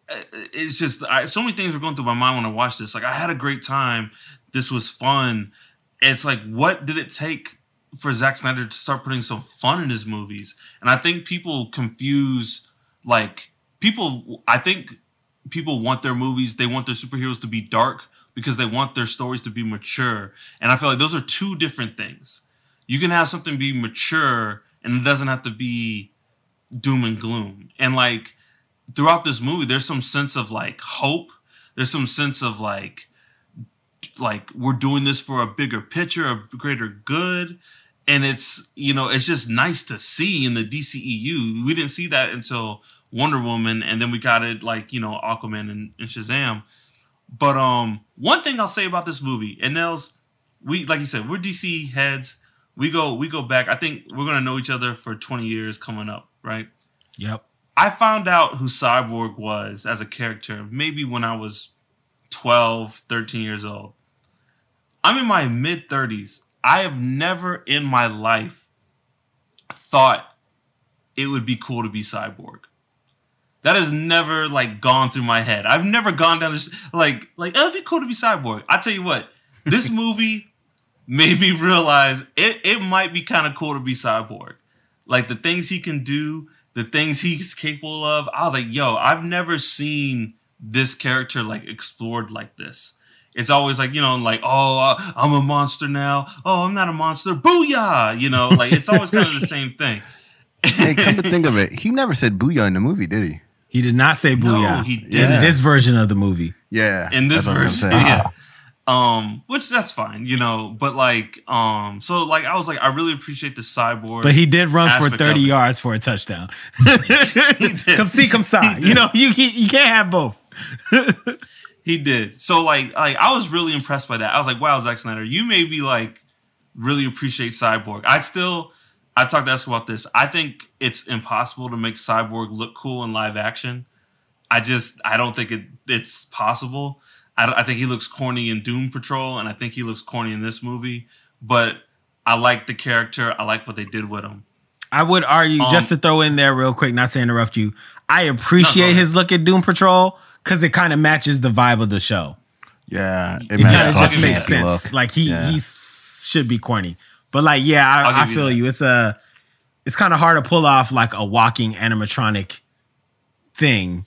eh, eh, it's just I, so many things were going through my mind when I watched this. Like I had a great time. This was fun. It's like what did it take for Zack Snyder to start putting some fun in his movies? And I think people confuse like people. I think people want their movies. They want their superheroes to be dark because they want their stories to be mature. And I feel like those are two different things. You can have something be mature and it doesn't have to be doom and gloom. And like throughout this movie, there's some sense of like hope. There's some sense of like like we're doing this for a bigger picture, a greater good. And it's you know, it's just nice to see in the DCEU. We didn't see that until Wonder Woman, and then we got it like, you know, Aquaman and, and Shazam. But um one thing I'll say about this movie, and Nels, we like you said, we're DC heads. We go we go back. I think we're gonna know each other for 20 years coming up, right? Yep. I found out who Cyborg was as a character maybe when I was 12, 13 years old. I'm in my mid 30s. I have never in my life thought it would be cool to be Cyborg. That has never like gone through my head. I've never gone down this like like it'd be cool to be Cyborg. I tell you what, this movie made me realize it it might be kind of cool to be Cyborg. Like the things he can do, the things he's capable of. I was like, yo, I've never seen this character like explored like this. It's always like, you know, like, oh, uh, I'm a monster now. Oh, I'm not a monster. Booyah! You know, like it's always kind of the same thing. Hey, come to think of it, he never said booyah in the movie, did he? He did not say No, booyah he didn't. this version of the movie. Yeah. in this that's what I was version. Yeah. Um, which that's fine, you know, but like, um, so like I was like, I really appreciate the cyborg. But he did run for 30 yards for a touchdown. did. come see, come side. You know, you, you you can't have both. He did. So like, like I was really impressed by that. I was like, wow, Zack Snyder, you made me like really appreciate Cyborg. I still, I talked to Esco about this. I think it's impossible to make Cyborg look cool in live action. I just, I don't think it it's possible. I, I think he looks corny in Doom Patrol, and I think he looks corny in this movie. But I like the character. I like what they did with him. I would argue, Um, just to throw in there real quick, not to interrupt you, I appreciate ahead. his look at Doom Patrol because it kind of matches the vibe of the show. Yeah. It, It It matches kind of I'll just makes sense. Look. Like he Yeah. he should be corny, but like yeah, I, I you feel that. you. It's a it's kind of hard to pull off like a walking animatronic thing.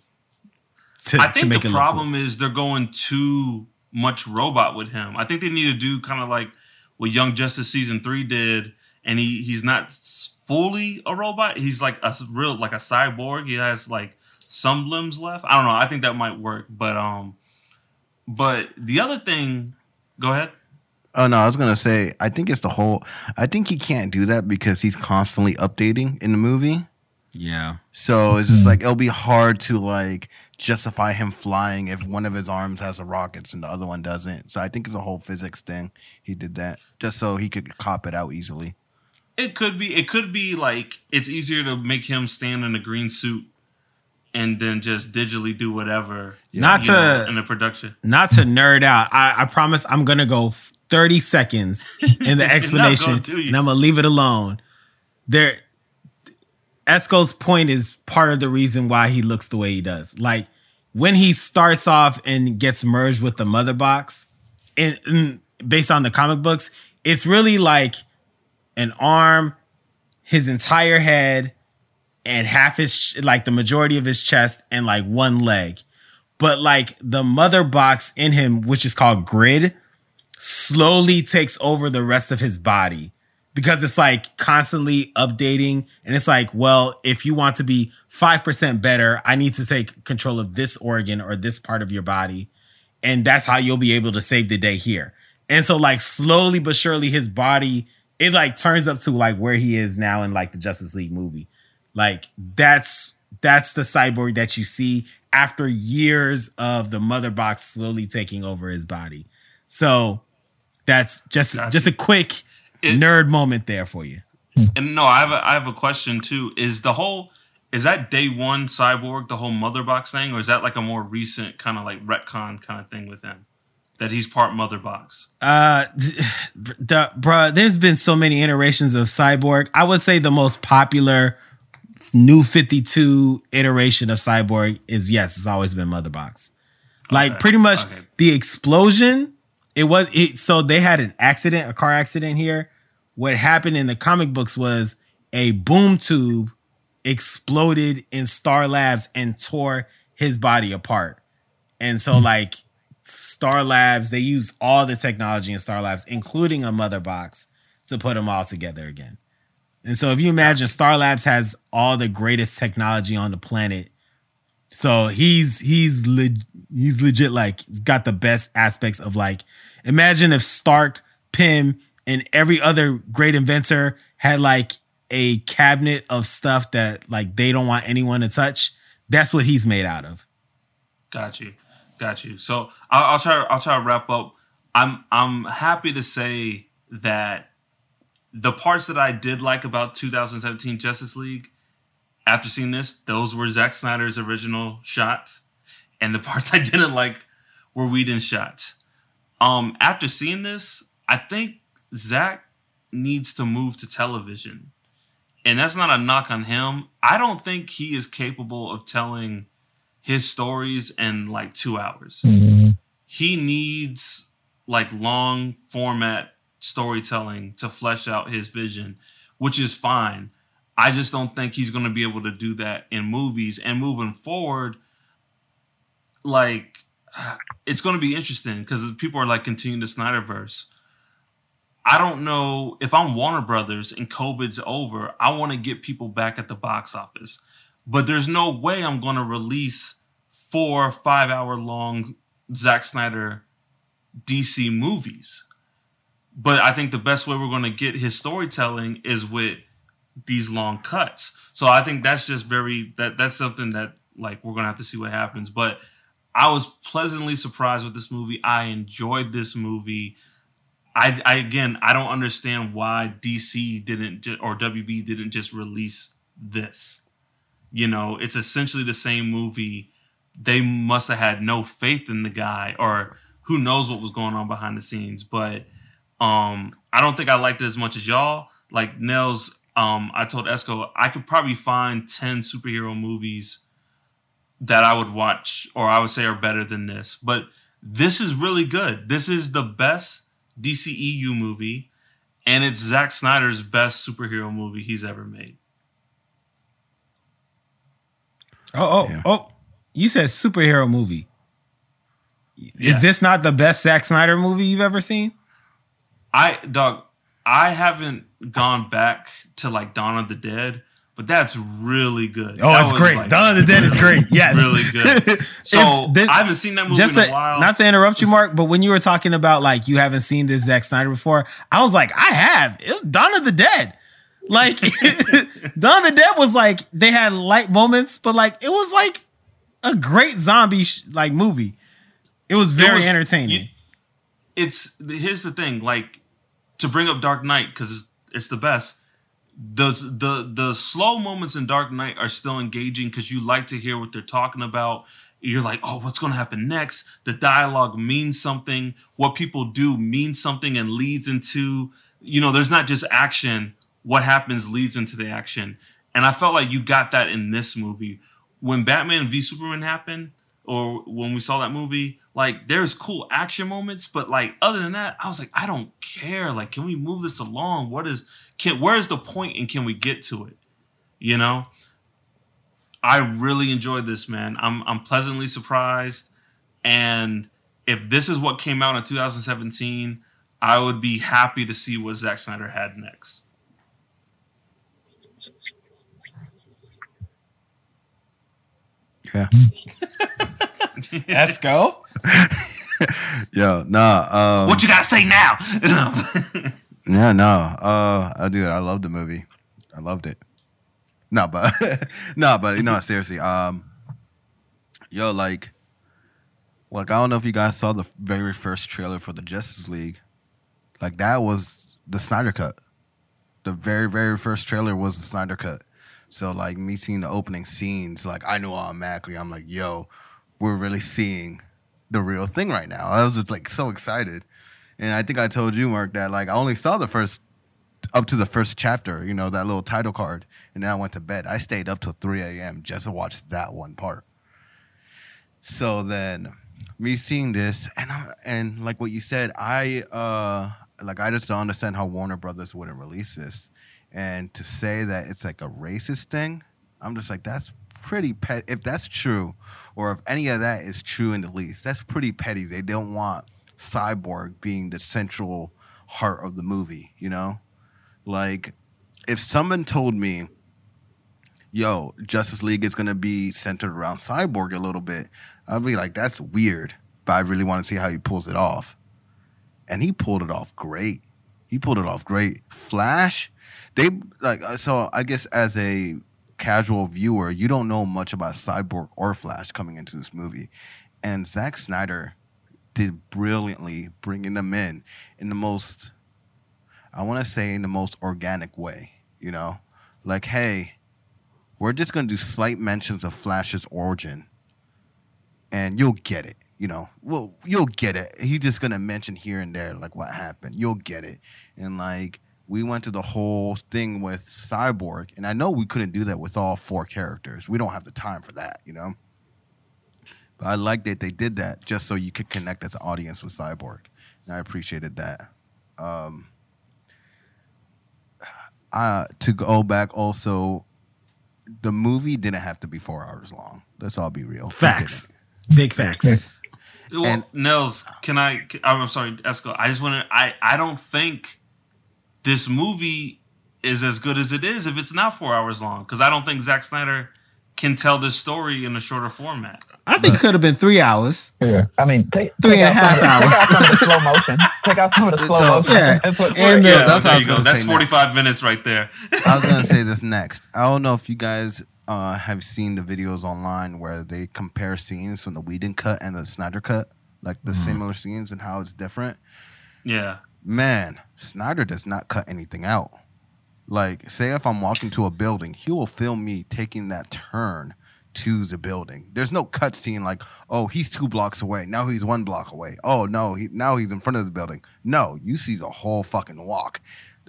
to, I think the look cool. problem is they're going too much robot with him. I think they need to do kind of like what Young Justice season three did, and he he's not fully a robot. He's like a real like a cyborg. He has like some limbs left. I don't know. I think that might work, but um, but the other thing, go ahead. Oh no, I was gonna say I think it's the whole. I think he can't do that because he's constantly updating in the movie. Yeah. So it's just hmm. like it'll be hard to like justify him flying if one of his arms has the rockets and the other one doesn't. So I think it's a whole physics thing. He did that just so he could cop it out easily. It could be. It could be like it's easier to make him stand in a green suit and then just digitally do whatever. Not you know, to- in the production. Not to nerd out, I, I promise I'm gonna go 30 seconds in the explanation, and I'm gonna leave it alone. There, Esco's point is part of the reason why he looks the way he does. Like when he starts off and gets merged with the mother box, and, and based on the comic books, it's really like an arm, his entire head, and half his like the majority of his chest, and like one leg but like the mother box in him, which is called grid, slowly takes over the rest of his body because it's like constantly updating. And it's like, well, if you want to be 5% better, I need to take control of this organ or this part of your body. And that's how you'll be able to save the day here. And so, like, slowly but surely, his body, it like turns up to like where he is now in like the Justice League movie. Like, that's that's the cyborg that you see after years of the mother box slowly taking over his body. So that's just Gotcha. just a quick It- nerd moment there for you. And no, I have a, I have a question too. Is the whole is that day one cyborg the whole mother box thing, or is that like a more recent kind of like retcon kind of thing with him that he's part mother box? Uh, the, bruh, there's been so many iterations of Cyborg. I would say the most popular new 52 iteration of Cyborg is yes, it's always been Mother Box. Like Okay, pretty much okay. the explosion, it was it so they had an accident, a car accident here. What happened in the comic books was a boom tube exploded in Star Labs and tore his body apart. And so hmm. like Star Labs, they used all the technology in Star Labs, including a mother box, to put them all together again. And so if you imagine Star Labs has all the greatest technology on the planet. So he's he's le- he's legit like got the best aspects of like imagine if Stark, Pym, and every other great inventor had like a cabinet of stuff that like they don't want anyone to touch. That's what he's made out of. Got you, got you. So I'll, I'll try. I'll try to wrap up. I'm I'm happy to say that the parts that I did like about 2017 Justice League, after seeing this, those were Zack Snyder's original shots, and the parts I didn't like were Whedon's shots. Um, after seeing this, I think Zack needs to move to television, and that's not a knock on him. I don't think he is capable of telling his stories in like two hours Mhm. he needs like long format storytelling to flesh out his vision, which is fine. I just don't think he's going to be able to do that in movies. And moving forward, like it's going to be interesting because people are like continuing the Snyderverse. I don't know if I'm Warner Brothers and COVID's over. I want to get people back at the box office, but there's no way I'm going to release four five hour long Zack Snyder DC movies. But I think the best way we're going to get his storytelling is with these long cuts. So I think that's just very that that's something that like we're to have to see what happens. But I was pleasantly surprised with this movie. I enjoyed this movie. I, I again, I don't understand why DC didn't ju- or WB didn't just release this. You know, it's essentially the same movie. They must have had no faith in the guy, or who knows what was going on behind the scenes. But um, I don't think I liked it as much as y'all. Like Nels, um, I told Esco I could probably find ten superhero movies that I would watch or I would say are better than this. But this is really good. This is the best DCEU movie, and it's Zack Snyder's best superhero movie he's ever made. Oh, oh, Yeah. oh. you said superhero movie. Yeah. Is this not the best Zack Snyder movie you've ever seen? I dog, I haven't gone back to like Dawn of the Dead, but that's really good. Oh, That it's great. like, Dawn of the Dead is great. Yes, really good. So this- I haven't seen that movie just in to- a while. not to interrupt you, Mark, but when you were talking about like you haven't seen this Zack Snyder before, I was like, I have. It Dawn of the Dead. Like Dawn of the Dead was like they had light moments, but like it was like a great zombie sh- like movie. It was very was- entertaining. you- it's here's the thing, like to bring up Dark Knight because it's, it's the best. The the the slow moments in Dark Knight are still engaging because you like to hear what they're talking about. You're like, oh, what's going to happen next? The dialogue means something. What people do means something and leads into, you know, there's not just action. What happens leads into the action. And I felt like you got that in this movie. When Batman v Superman happened, or when we saw that movie, like there's cool action moments, but like other than that, I was like, I don't care. Like, can we move this along? What is can where's the point and can we get to it? You know? I really enjoyed this, man. I'm I'm pleasantly surprised. And if this is what came out in 2017, I would be happy to see what Zack Snyder had next. Yeah. Let's go. Yo, nah. Um, what you gotta say now? Yeah, no. Uh, I do. I love the movie. I loved it. No, but no, but you know, seriously. Um, yo, like, like I don't know if you guys saw the very first trailer for the Justice League. Like that was the Snyder cut. The very, very first trailer was the Snyder cut. So like me seeing the opening scenes, like I knew automatically. I'm like, yo, we're really seeing the real thing right now. I was just like so excited. And I think I told you, Mark, that like I only saw the first up to the first chapter, you know, that little title card, and then I went to bed. I stayed up till 3 a.m. just to watch that one part. So then me seeing this and I, and like what you said, I uh like I just don't understand how Warner Brothers wouldn't release this. And to say that it's like a racist thing, I'm just like that's pretty petty. if that's true or if any of that is true in the least, that's pretty petty. They don't want Cyborg being the central heart of the movie, you know? Like, if someone told me, yo, Justice League is gonna be centered around Cyborg a little bit, I'd be like, that's weird. But I really want to see how he pulls it off. And he pulled it off great. He pulled it off great. Flash, they like uh, so I guess as a casual viewer, you don't know much about Cyborg or Flash coming into this movie. And Zack Snyder did brilliantly bringing them in in the most I want to say in the most organic way, you know? Like, hey, we're just going to do slight mentions of Flash's origin and you'll get it, you know? Well, you'll get it. He's just going to mention here and there like what happened. You'll get it. And like we went to the whole thing with Cyborg, and I know we couldn't do that with all four characters. We don't have the time for that, you know? But I like that they did that just so you could connect as an audience with Cyborg. And I appreciated that. Um, uh, to go back also, the movie didn't have to be four hours long. Let's all be real. Facts. Big facts. Well, And- Nels, can I? I'm sorry, Esco. I just want to. I I don't think this movie is as good as it is if it's not four hours long. Because I don't think Zack Snyder can tell this story in a shorter format. I think it could have been three hours. Yeah. I mean, take, Three take and a half some, hours. Take out some of the slow motion. Take out some of the slow So- motion. Yeah. That's what- And, uh, yeah, that's what there you go. gonna That's say 45 minutes right there. I was gonna say this next. I don't know if you guys uh, have seen the videos online where they compare scenes from the Whedon cut and the Snyder cut, like the similar scenes and how it's different. yeah. Man, Snyder does not cut anything out. Like, say if I'm walking to a building, he will film me taking that turn to the building. There's no cut scene like, oh, he's two blocks away. Now he's one block away. Oh no, he now he's in front of the building. No, you see the whole fucking walk,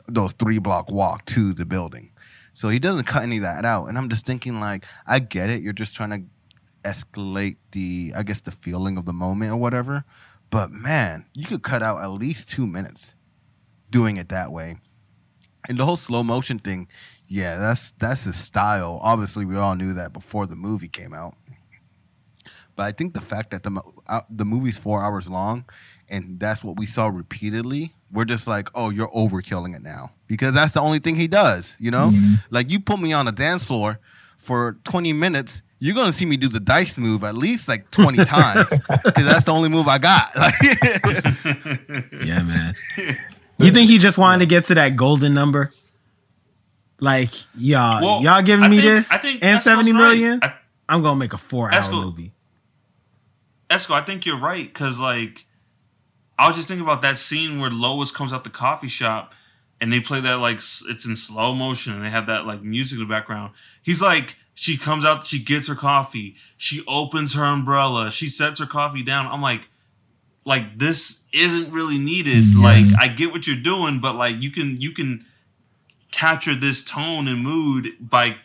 those three block walk to the building. So he doesn't cut any of that out. And I'm just thinking, like, I get it. You're just trying to escalate the, I guess, the feeling of the moment or whatever. But man, you could cut out at least two minutes doing it that way. And the whole slow motion thing, yeah, that's that's his style. Obviously, we all knew that before the movie came out. But I think the fact that the uh, the movie's four hours long, and that's what we saw repeatedly, we're just like, oh, you're overkilling it now because that's the only thing he does. You know, like you put me on a dance floor for 20 minutes. You're gonna see me do the dice move at least like 20 times because that's the only move I got. Yeah, man. You think he just wanted to get to that golden number? Like, y'all, Well, y'all giving I me think- this I think and seventy million? right. I- I'm gonna make a four hour Esco- movie. Esco, I think you're right because like I was just thinking about that scene where Lois comes out the coffee shop and they play that like it's in slow motion and they have that like music in the background. He's like, she comes out, she gets her coffee, she opens her umbrella, she sets her coffee down. I'm like, like this isn't really needed. Like I get what you're doing, but like you can you can capture this tone and mood by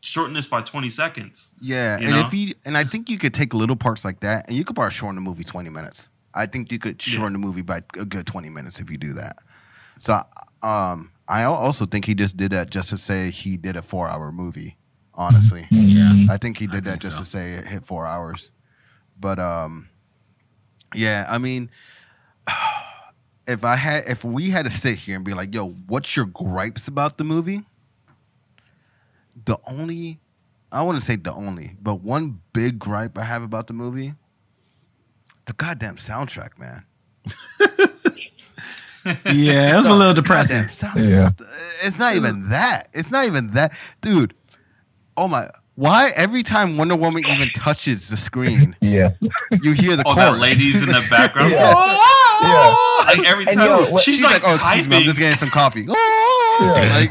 shorten this by 20 seconds. Yeah, and know? if you and I think you could take little parts like that, and you could probably shorten the movie twenty minutes. I think you could Yeah. shorten the movie by a good twenty minutes if you do that. So, um, I also think he just did that just to say he did a four-hour movie. Honestly, Yeah. I think he did that just so. to say it hit four hours. But um, yeah, I mean, if I had, if we had to sit here and be like, "Yo, what's your gripes about the movie?" The only, I wouldn't say the only, but one big gripe I have about the movie, the goddamn soundtrack, man. Yeah, it was a little depressing. sound- Yeah. It's not even that. It's not even that, dude. Oh my! Why every time Wonder Woman even touches the screen, Yeah. you hear the Oh, chorus? that lady's in the background. Yeah. Oh, Like every time yo, what- she's, She's like, like, "Oh, excuse me, I'm just getting some coffee." Oh, Yeah. like.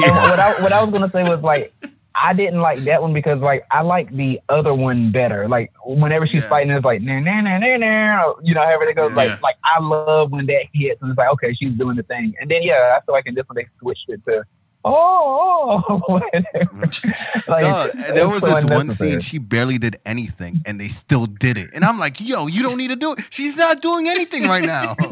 What I what I was gonna say was like I didn't like that one because like I like the other one better. Like whenever she's Yeah. fighting, it's like nah nah nah nah nah. You know, however it goes. Yeah. Like like I love when that hits and it's like okay, she's doing the thing. And then yeah, I feel like in this one they switched it to oh, oh mm. like No, there was so this one scene she barely did anything, and they still did it. And I'm like, "Yo, you don't need to do it. She's not doing anything right now."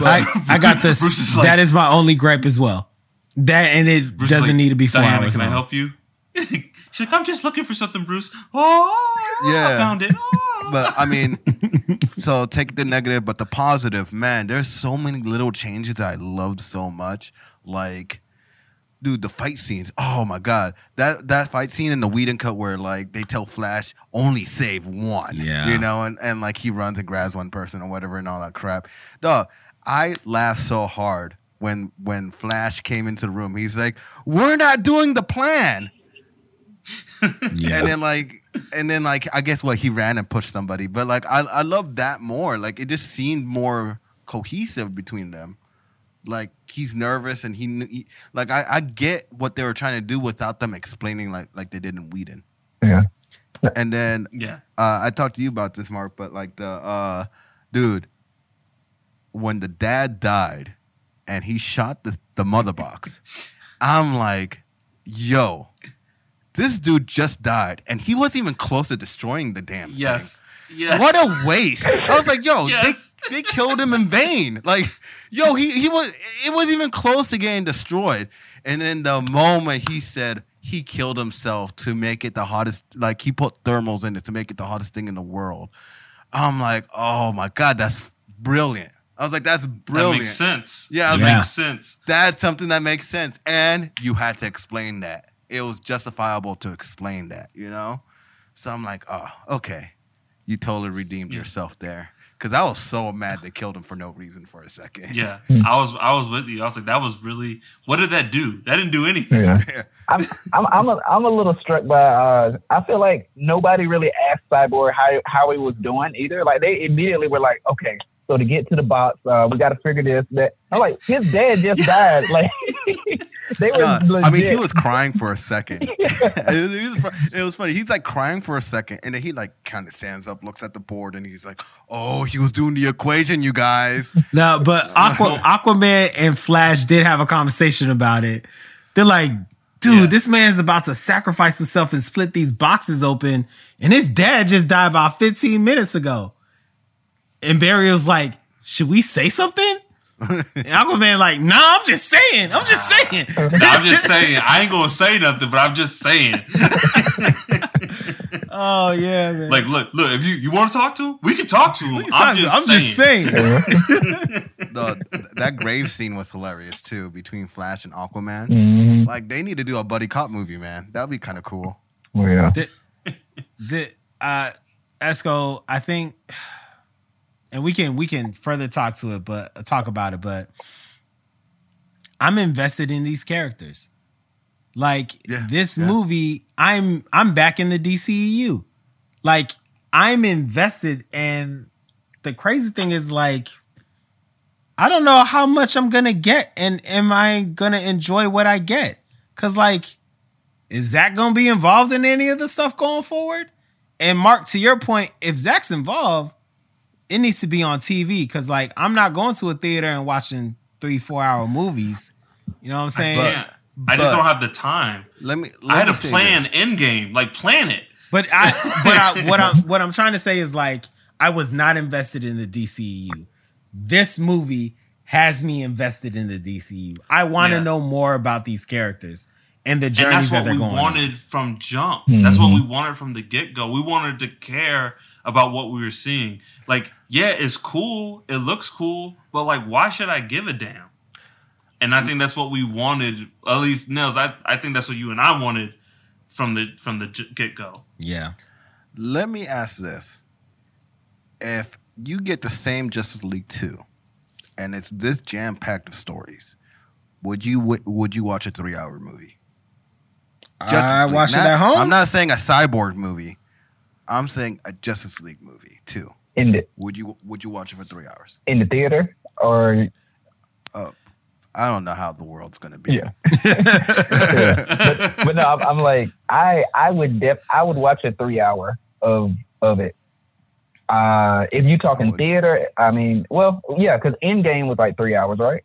I, I got this. Is like- that is my only gripe as well. That and it Bruce doesn't like, need to be four Diana, hours can I help you? She's like, I'm just looking for something, Bruce. Oh, Yeah. I found it. Oh. But I mean, so take the negative, but the positive, man. There's so many little changes that I loved so much. Like, dude, the fight scenes. Oh my god, that that fight scene in the Whedon cut where like they tell Flash only save one. Yeah. you know, and and like he runs and grabs one person or whatever and all that crap. Dog, I laughed so hard when when Flash came into the room. He's like, "We're not doing the plan." Yeah. and then like and then like I guess what he ran and pushed somebody, but like I I love that more. Like it just seemed more cohesive between them. Like he's nervous and he, he like I I get what they were trying to do without them explaining like like they did in Whedon. Yeah. And then yeah. uh, I talked to you about this, Mark, but like the uh, dude, when the dad died and he shot the, the mother box, I'm like, yo, this dude just died and he wasn't even close to destroying the damn thing. Yes. Yes. What a waste! I was like, "Yo, Yes. they, they killed him in vain." Like, yo, he he was it wasn't even close to getting destroyed. And then the moment he said he killed himself to make it the hottest, like he put thermals in it to make it the hottest thing in the world. I'm like, oh my god, that's brilliant. I was like, that's brilliant. that makes sense. Yeah, I was Yeah. like, Makes sense. that's something that makes sense. And you had to explain that. It was justifiable to explain that, you know? So I'm like, oh, okay. You totally redeemed Yeah. yourself there. Cause I was so mad they killed him for no reason for a second. Yeah. I was I was with you. I was like, that was really what did that do? That didn't do anything. Yeah. I'm I'm I'm a, I'm a little struck by uh I feel like nobody really asked Cyborg how how he was doing either. Like they immediately were like, okay, so to get to the box, uh, we got to figure this that. I'm like, his dad just died. Like they were. No, legit. I mean, he was crying for a second. it, was, it was it was funny. He's like crying for a second, and then he like kind of stands up, looks at the board, and he's like, "Oh, he was doing the equation, you guys." No, but Aqua, Aquaman and Flash did have a conversation about it. They're like, dude, Yeah. this man's about to sacrifice himself and split these boxes open, and his dad just died about 15 minutes ago. And Barry was like, should we say something? And Aquaman like, nah, I'm just saying. I'm just saying. I'm just saying. I ain't gonna say nothing, but I'm just saying. Oh yeah, man. Like, look, look. If you you want to talk to him, we can talk to him. I'm just, I'm saying. just saying. the, that grave scene was hilarious too between Flash and Aquaman. Mhm. Like they need to do a buddy cop movie, man. That'd be kind of cool. Oh, yeah. the uh Esco, I think and we can we can further talk to it, but talk about it, but I'm invested in these characters. Like Yeah, this yeah. movie, I'm I'm back in the DCEU. Like I'm invested and the crazy thing is like I don't know how much I'm gonna get and am I gonna enjoy what I get? Cause like is Zack gonna be involved in any of the stuff going forward? And Mark, to your point, if Zack's involved, it needs to be on TV because like I'm not going to a theater and watching three, four hour movies. You know what I'm saying? Yeah. I just don't have the time. Let me. Let I had me to plan this. end game, like plan it. But I, but I, what I'm, what I'm trying to say is like, I was not invested in the DCEU. This movie has me invested in the DCU. I want to Yeah. know more about these characters and the And journeys that's that what they're we going. on. wanted from jump. That's what mm-hmm. we wanted from the get go. We wanted to care about what we were seeing. Like, yeah, it's cool. It looks cool, but like, why should I give a damn? And I think that's what we wanted. At least Nels, I, I think that's what you and I wanted from the from the get go. Yeah. Let me ask this: If you get the same Justice League two, and it's this jam packed of stories, would you wi- would you watch a three hour movie? I League. watch it at home. I'm not saying a cyborg movie. I'm saying a Justice League movie too. In the Would you would you watch it for three hours? in the theater or I don't know how the world's gonna be. yeah. Yeah. but, but no, I'm, I'm like I I would def I would watch a three hour of of it. Uh, if you talking would. theater, I mean, well, yeah, because Endgame was like three hours, right?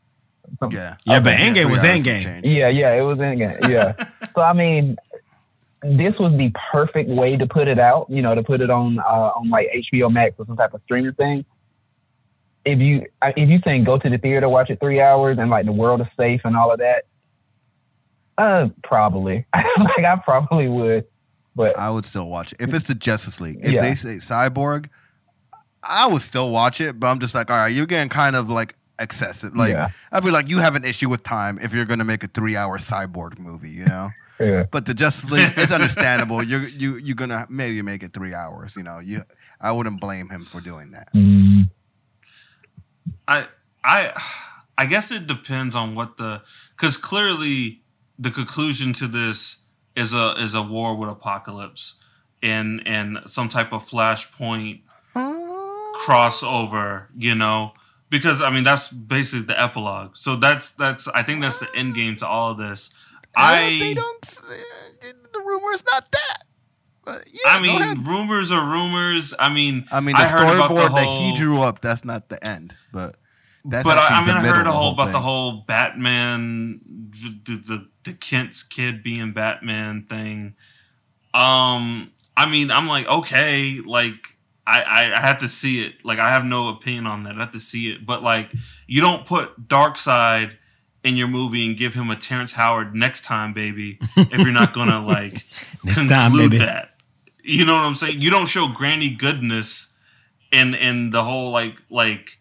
Something- Yeah. Yeah, but Okay, Endgame was Three hours Endgame. Yeah, yeah, it was Endgame. Yeah. so I mean, this was the perfect way to put it out. You know, to put it on uh, on like HBO Max or some type of streaming thing. If you if you saying go to the theater, watch it three hours, and like the world is safe and all of that, uh, probably. like I probably would, but I would still watch it. If it's the Justice League, if Yeah. they say Cyborg, I would still watch it, but I'm just like, all right, you're getting kind of like excessive. Like, Yeah. I'd be like, you have an issue with time if you're going to make a three hour Cyborg movie, you know? Yeah. But the Justice League, it's understandable. You're you you're gonna maybe make it three hours. You know, you I wouldn't blame him for doing that. Mm, I I I guess it depends on what the because clearly the conclusion to this is a is a war with Apokolips and and some type of flashpoint crossover, you know. Because I mean that's basically the epilogue. So that's that's I think that's the end game to all of this. I, they I don't. The is not that. But yeah, I mean rumors are rumors. I mean I mean the I heard about the storyboard that he drew up. That's not the end, but that's but I, actually I mean, the I heard a of whole about the whole Batman, the, the the Kent's kid being Batman thing. Um, I mean, I'm like, okay, like I, I I have to see it. Like I have no opinion on that. I have to see it. But like, you don't put Darkseid in your movie and give him a Terrence Howard next time, baby. If you're not gonna like Next conclude time, that, you know what I'm saying? You don't show Granny goodness in in the whole like like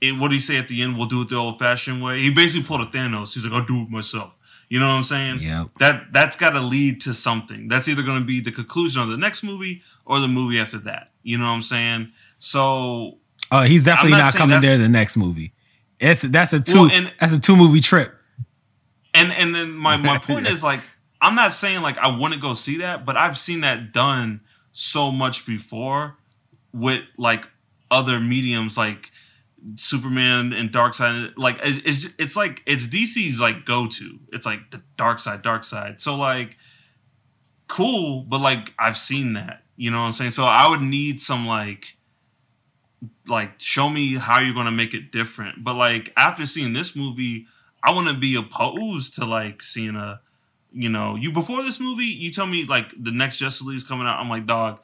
it, what do you say at the end? We'll do it the old fashioned way. He basically pulled a Thanos. He's like, I'll do it myself. You know what I'm saying? Yeah. That that's got to lead to something. That's either going to be the conclusion of the next movie or the movie after that. You know what I'm saying? So Oh, he's definitely I'm not, not coming there the next movie. It's that's a two Well, and- that's a two movie trip. and and then my my point is like I'm not saying like I wouldn't go see that, but I've seen that done so much before with like other mediums like Superman and Darkseid. Like it- it's it's like it's DC's like go to. It's like the Darkseid, Dark Side. So like cool, but like I've seen that. You know what I'm saying? So I would need some like like show me how you're gonna make it different. But like after seeing this movie, I want to be opposed to like seeing a, you know, you before this movie, you tell me like the next Justice League is coming out. I'm like, dog,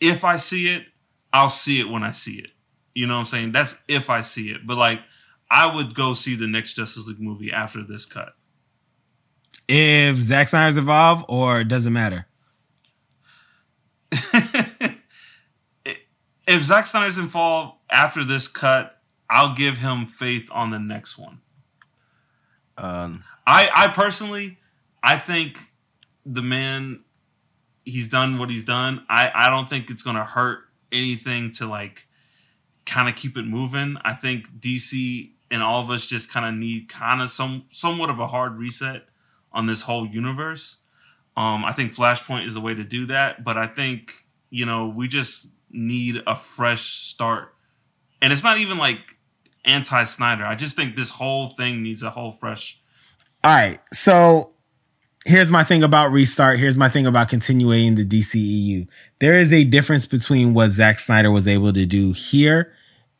if I see it, I'll see it when I see it. You know what I'm saying? That's if I see it. But like, I would go see the next Justice League movie after this cut. If Zack Snyder's involved or doesn't matter. if Zack Snyder's involved after this cut, I'll give him faith on the next one. Um, I I personally, I think the man, he's done what he's done. I I don't think it's gonna hurt anything to like kind of keep it moving. I think DC and all of us just kind of need kind of some somewhat of a hard reset on this whole universe. Um, I think Flashpoint is the way to do that, but I think you know we just need a fresh start, and it's not even like anti Snyder. I just think this whole thing needs a whole fresh. All right. So here's my thing about restart. Here's my thing about continuing the DCEU. There is a difference between what Zack Snyder was able to do here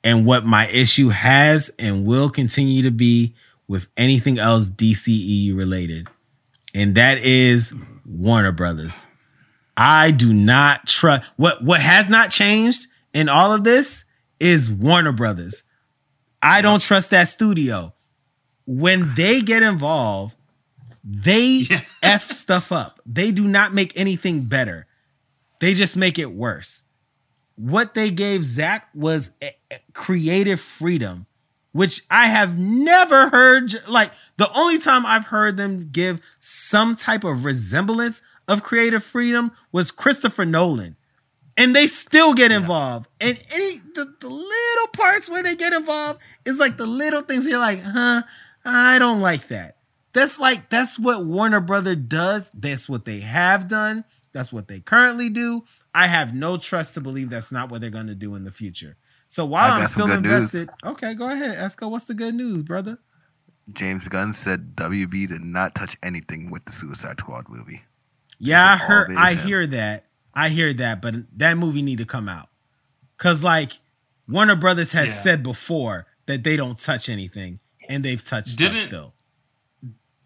and what my issue has and will continue to be with anything else DCEU related. And that is Warner Brothers. I do not trust what what has not changed in all of this is Warner Brothers. I don't trust that studio. When they get involved, they Yeah. F stuff up. They do not make anything better. They just make it worse. What they gave Zack was creative freedom, which I have never heard. Like, the only time I've heard them give some type of resemblance of creative freedom was Christopher Nolan. And they still get involved. And any the, the little parts where they get involved is like the little things you're like, huh, I don't like that. That's like that's what Warner Brother does. That's what they have done. That's what they currently do. I have no trust to believe that's not what they're going to do in the future. So while I'm still good news. invested, okay, go ahead, Esco. What's the good news, brother? James Gunn said WB did not touch anything with the Suicide Squad movie. Yeah, I heard. I hear that. I hear that, but that movie need to come out because, like, Warner Brothers has Yeah. said before that they don't touch anything, and they've touched stuff Didn't- still.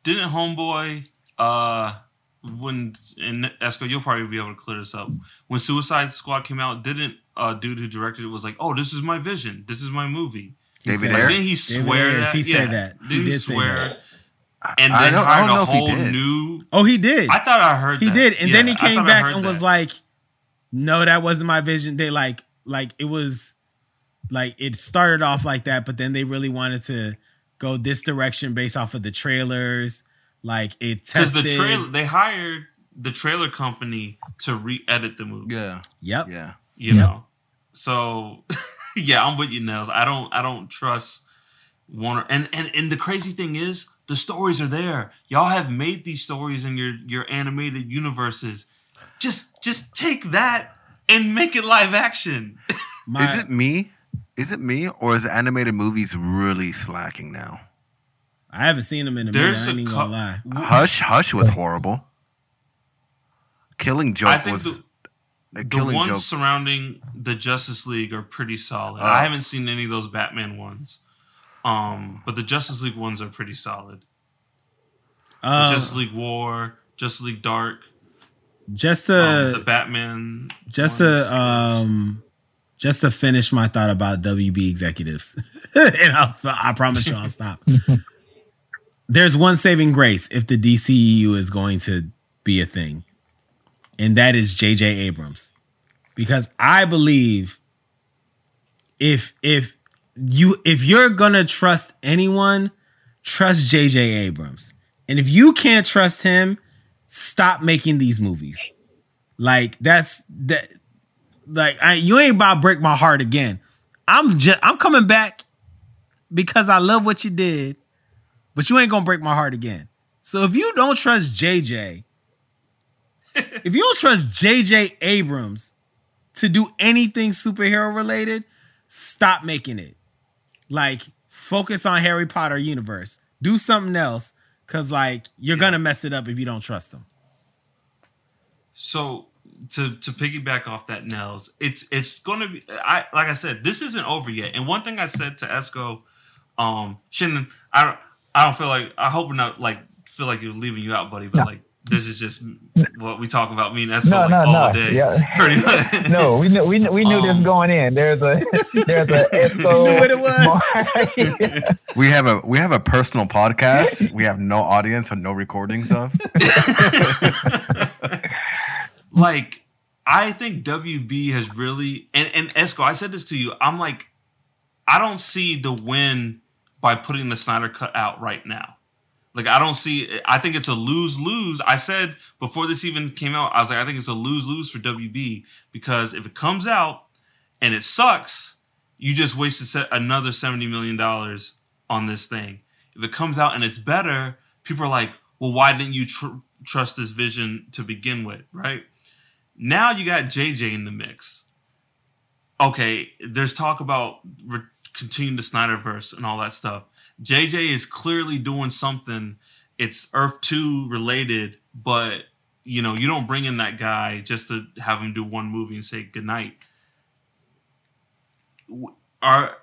Didn't Homeboy uh when and Esco, you'll probably be able to clear this up. When Suicide Squad came out, didn't uh dude who directed it was like, "Oh, this is my vision. This is my movie." David Like, Ayer? didn't he David swear Ayers, that? he said that. He Did he, did say swear? that. And I then don't- I hired don't know a if he whole new. Oh, he did. I thought I heard he that. did, and then he came back heard and was like, "No, that wasn't my vision." They like, like it was, like it started off like that, but then they really wanted to go this direction based off of the trailers. Like it because tested. the trailer they hired the trailer company to re-edit the movie. Yeah, Yep. yeah. you Yep. know so yeah i'm with you Nels. i don't i don't trust warner and and and the crazy thing is the stories are there y'all have made these stories in your your animated universes just just take that and make it live action My- is it me? Is it me, or is animated movies really slacking now? I haven't seen them in a there's minute. I a ain't even cou- gonna lie. Hush, Hush was horrible. Killing Joke i think was the, the the ones Joke. surrounding the justice league are pretty solid Oh. i haven't seen any of those batman ones um but the justice league ones are pretty solid The Um, justice league war justice league dark just um, the Batman. just ones. to um just to finish my thought about WB executives, and I'll, I promise you I'll stop. There's one saving grace if the DCEU is going to be a thing, and that is J.J. Abrams, because I believe if if you if you're gonna trust anyone, trust J.J. Abrams, and if you can't trust him, stop making these movies. Like that's that. Like I, you ain't about to break my heart again. I'm just I'm coming back because I love what you did, but you ain't gonna break my heart again. So if you don't trust JJ, if you don't trust JJ Abrams to do anything superhero related, stop making it. Like focus on Harry Potter universe. Do something else cuz like you're going to mess it up if you don't trust them. So to to piggyback off that, Nels, it's it's gonna be. I like I said, this isn't over yet. And one thing I said to Esco, um, Shannon, I don't I don't feel like I hope we're not like feel like you're leaving you out, buddy. But No. like this is just what we talk about. Me and Esco No, like no, all no. day. Yeah. Pretty much. no, we knew we knew, we knew this Um, going in. There's a there's a Esco. You knew what it was? Mar- We have a we have a personal podcast. we have no audience and no recordings of. like I think WB has really and and Esco. I said this to you. I'm like, I don't see the win by putting the Snyder cut out right now. Like I don't see. I think it's a lose lose. I said before this even came out, I was like, I think it's a lose lose for WB because if it comes out and it sucks, you just wasted another seventy million dollars on this thing. If it comes out and it's better, people are like, well, why didn't you tr- trust this vision to begin with, right? Now you got JJ in the mix. Okay, there's talk about re- continuing the Snyderverse and all that stuff. JJ is clearly doing something. It's Earth Two related, but you know you don't bring in that guy just to have him do one movie and say goodnight. Are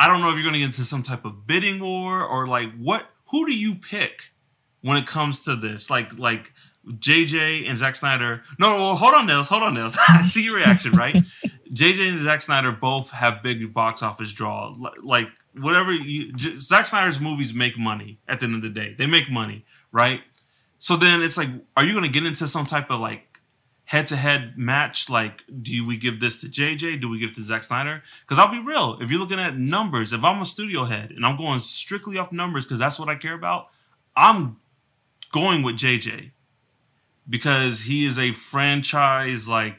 I don't know if you're going to get into some type of bidding war or like what. Who do you pick when it comes to this? Like like JJ and Zack Snyder. No, well, hold on, Nils. Hold on, Nils. I see your reaction, right? JJ and Zack Snyder both have big box office draw. Like whatever you, Zack Snyder's movies make money at the end of the day. They make money, right? So then it's like, are you going to get into some type of like head to head match? Like, do we give this to JJ? Do we give it to Zack Snyder? Because I'll be real. If you're looking at numbers, if I'm a studio head and I'm going strictly off numbers because that's what I care about, I'm going with JJ because he is a franchise like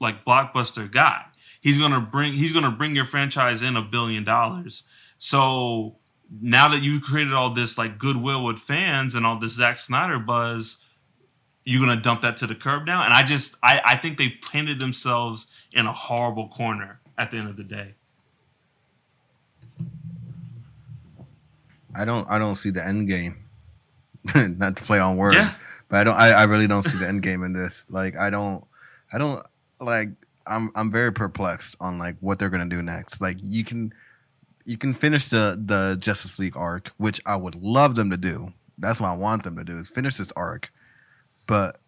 like blockbuster guy. He's gonna bring he's gonna bring your franchise in a billion dollars. So now that you've created all this like goodwill with fans and all this Zack Snyder buzz, you're gonna dump that to the curb now. And I just I, I think they painted themselves in a horrible corner at the end of the day. I don't I don't see the end game. Not to play on words. Yeah. But I don't I, I really don't see the end game in this. Like I don't I don't like I'm I'm very perplexed on like what they're gonna do next. Like you can you can finish the the Justice League arc, which I would love them to do. That's what I want them to do is finish this arc. But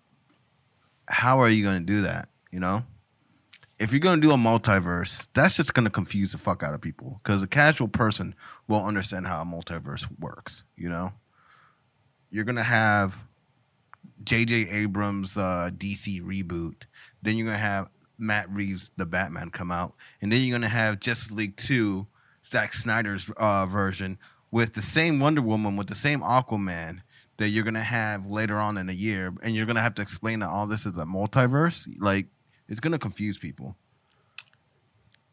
how are you going to do that? You know, if you're going to do a multiverse, that's just going to confuse the fuck out of people because a casual person won't understand how a multiverse works. You know, you're going to have J.J. Abrams' uh, DC reboot. Then you're going to have Matt Reeves' The Batman come out, and then you're going to have Justice League Two Zack Snyder's uh, version with the same Wonder Woman with the same Aquaman that you're gonna have later on in the year, and you're gonna have to explain that all this is a multiverse. Like it's gonna confuse people.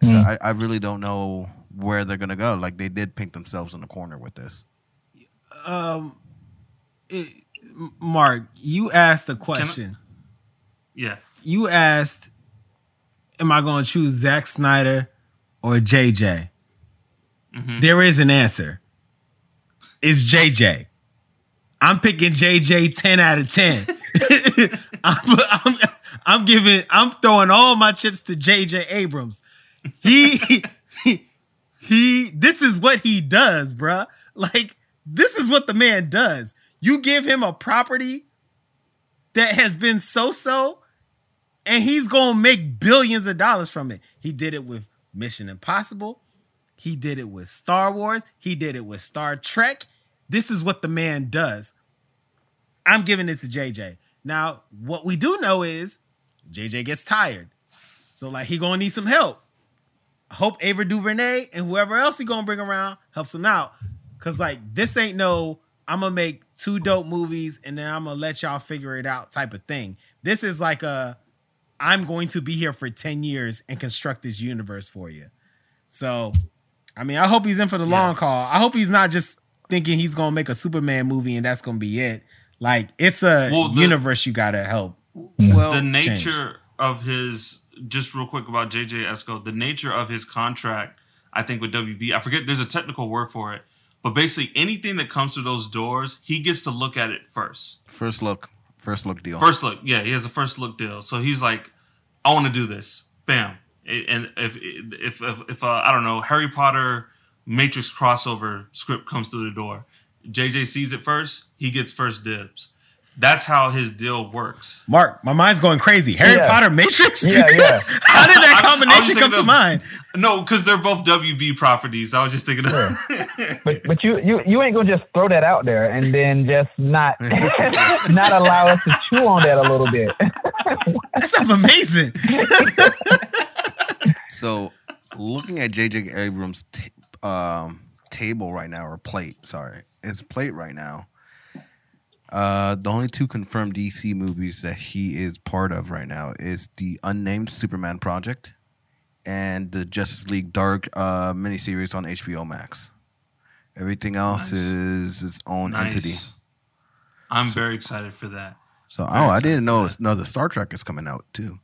Mm. So hmm. I, I really don't know where they're gonna go. Like they did paint themselves in the corner with this. Um, it, Mark, you asked a question. I, yeah, you asked, "Am I going to choose Zack Snyder or JJ?" Mm-hmm. There is an answer. It's JJ. I'm picking JJ 10 out of 10. I'm, I'm, I'm, giving, I'm throwing all my chips to JJ Abrams. He, he, he, this is what he does, bruh. Like, this is what the man does. You give him a property that has been so so, and he's gonna make billions of dollars from it. He did it with Mission Impossible. He did it with Star Wars. He did it with Star Trek. This is what the man does. I'm giving it to JJ. Now, what we do know is JJ gets tired. So like he gonna need some help. I hope Ava DuVernay and whoever else he gonna bring around helps him out. Cause like this ain't no I'm gonna make two dope movies and then I'm gonna let y'all figure it out type of thing. This is like a I'm going to be here for 10 years and construct this universe for you. So I mean, I hope he's in for the yeah. long call. I hope he's not just thinking he's gonna make a Superman movie and that's gonna be it. Like it's a well, the, universe you gotta help. Mm. Well, the nature change. of his just real quick about JJ Esco, the nature of his contract, I think with WB, I forget there's a technical word for it, but basically anything that comes through those doors, he gets to look at it first. First look, first look deal. First look, yeah, he has a first look deal. So he's like, I want to do this. Bam, and if if if, if uh, I don't know Harry Potter Matrix crossover script comes through the door, JJ sees it first, he gets first dibs. That's how his deal works. Mark, my mind's going crazy. Harry yeah. Potter Matrix? Yeah, yeah. how did that combination come to mind? No, because they're both WB properties. I was just thinking of but, but you, you you ain't gonna just throw that out there and then just not not allow us to chew on that a little bit. That sounds amazing. So, looking at J.J. Abrams' t- um, table right now, or plate, sorry, his plate right now. Uh, the only two confirmed DC movies that he is part of right now is the unnamed Superman project and the Justice League Dark uh, miniseries on HBO Max. Everything else Nice. is its own entity. I'm very excited for that. So, Very oh, I didn't know that. another Star Trek is coming out too.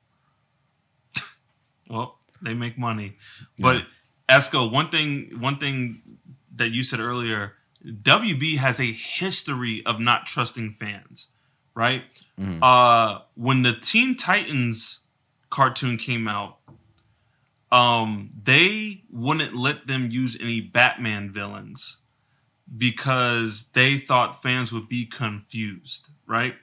Well, they make money. But Esco, one thing one thing that you said earlier, WB has a history of not trusting fans, right? Mhm. Uh when the Teen Titans cartoon came out, um they wouldn't let them use any Batman villains because they thought fans would be confused, right?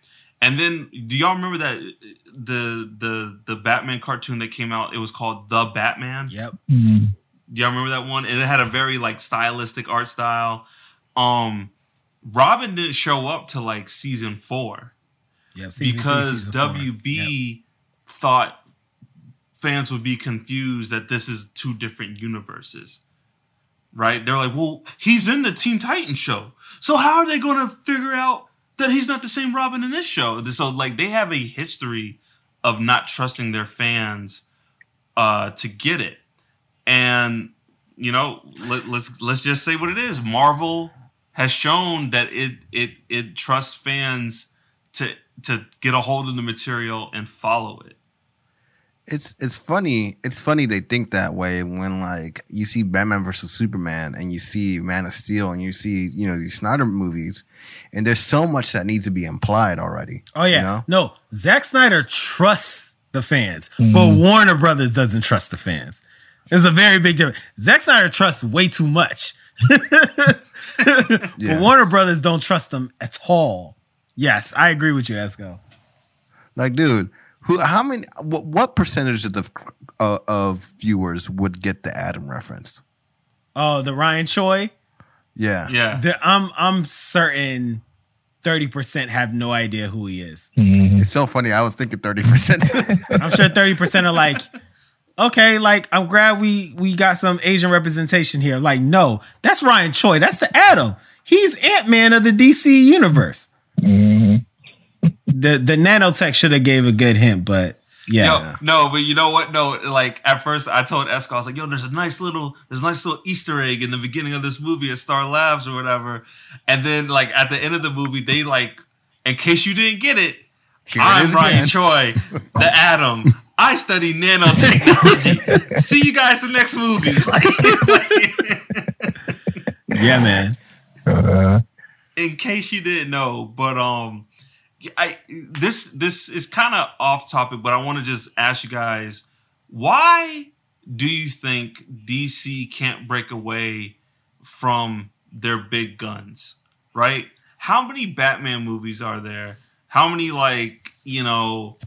And then do y'all remember that the the the Batman cartoon that came out? It was called The Batman. Yep. Mm. Do y'all remember that one? And it had a very like stylistic art style. Um Robin didn't show up to like season four Yep. Season three, because season. WB Yep. thought fans would be confused that this is two different universes. Right? They're like, well, he's in the Teen Titans show. So how are they gonna figure out that he's not the same Robin in this show? So like they have a history of not trusting their fans uh to get it. And you know, let, let's let's just say what it is. Marvel has shown that it it it trusts fans to to get a hold of the material and follow it. It's it's funny. It's funny they think that way when like you see Batman versus Superman and you see Man of Steel and you see you know these Snyder movies, and there's so much that needs to be implied already. Oh yeah. you know? No, Zack Snyder trusts the fans, Mhm. but Warner Brothers doesn't trust the fans. There's a very big difference. Zack Snyder trusts way too much. Yeah. But Warner Brothers don't trust them at all. Yes, I agree with you, Esco. Like, dude, who? How many? What, what percentage of the uh, of viewers would get the Atom reference? Oh, the Ryan Choi. Yeah, Yeah. The, I'm I'm certain thirty percent have no idea who he is. Mhm. It's so funny. I was thinking thirty percent. I'm sure thirty percent are like, okay, like I'm glad we we got some Asian representation here. Like, no, that's Ryan Choi. That's the Atom. He's Ant Man of the DC universe. Mhm. The the nanotech should have gave a good hint, but yeah. Yo, no, but you know what? No, like at first I told Esco, I was like, yo, there's a nice little there's a nice little Easter egg in the beginning of this movie at Star Labs or whatever. And then like at the end of the movie, they like, in case you didn't get it, Here it I'm is Ryan again. Choi, the Atom. I study nanotechnology. See you guys in the next movie. Yeah, man. Uh, in case you didn't know, but um, I this this is kind of off topic, but I want to just ask you guys, why do you think DC can't break away from their big guns? Right? How many Batman movies are there? How many like you know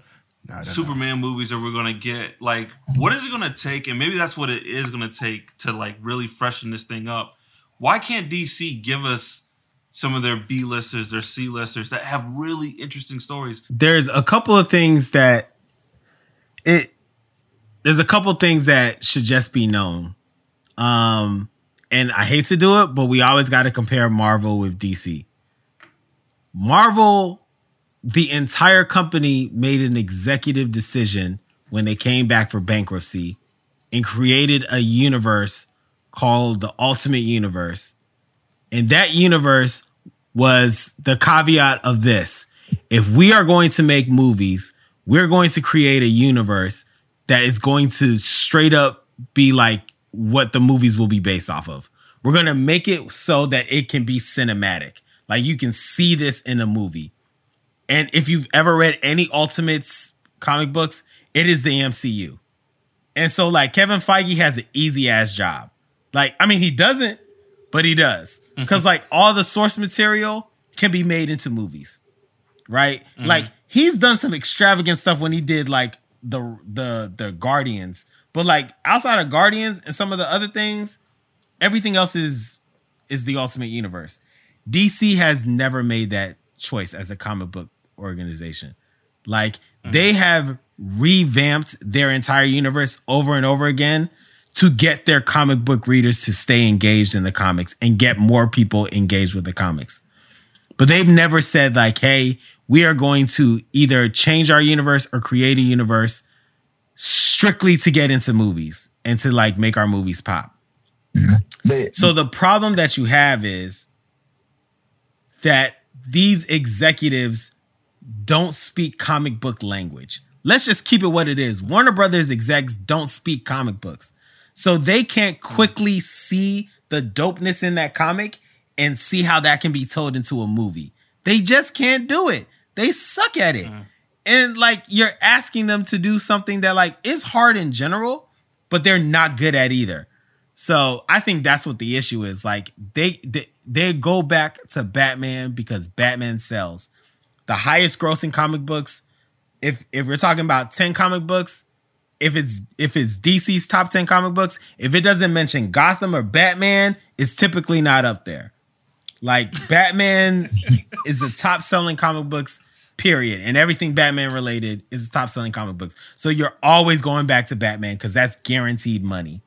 don't know. Superman movies are we gonna get? Like, what is it gonna take? And maybe that's what it is gonna take to like really freshen this thing up. Why can't DC give us some of their B listers, their C listers that have really interesting stories? There's a couple of things that it there's a couple of things that should just be known. Um and I hate to do it, but we always got to compare Marvel with DC. Marvel the entire company made an executive decision when they came back for bankruptcy and created a universe called the Ultimate Universe. And that universe was the caveat of this. If we are going to make movies, we're going to create a universe that is going to straight up be like what the movies will be based off of. We're going to make it so that it can be cinematic. Like you can see this in a movie. And if you've ever read any Ultimates comic books, it is the MCU. And so like Kevin Feige has an easy ass job. Like I mean he doesn't, but he does. Mm-hmm. Cuz like all the source material can be made into movies. Right? Mm-hmm. Like he's done some extravagant stuff when he did like the the the Guardians. But like outside of Guardians and some of the other things, everything else is is the ultimate universe. DC has never made that choice as a comic book organization. Like mm-hmm. they have revamped their entire universe over and over again to get their comic book readers to stay engaged in the comics and get more people engaged with the comics. But they've never said like, "Hey, we are going to either change our universe or create a universe strictly to get into movies and to like make our movies pop." Mm-hmm. But, So the problem that you have is that these executives don't speak comic book language. Let's just keep it what it is. Warner Brothers execs don't speak comic books. So they can't hmm. quickly see the dopeness in that comic and see how that can be told into a movie. They just can't do it. They suck at it. Hmm. And like you're asking them to do something that like is hard in general, but they're not good at either. So I think that's what the issue is. Like they they, they go back to Batman because Batman sells. The highest grossing comic books, if if we're talking about 10 comic books, if it's if it's DC's top 10 comic books, if it doesn't mention Gotham or Batman, it's typically not up there. Like Batman is the top selling comic books, period. And everything Batman related is the top selling comic books. So you're always going back to Batman because that's guaranteed money.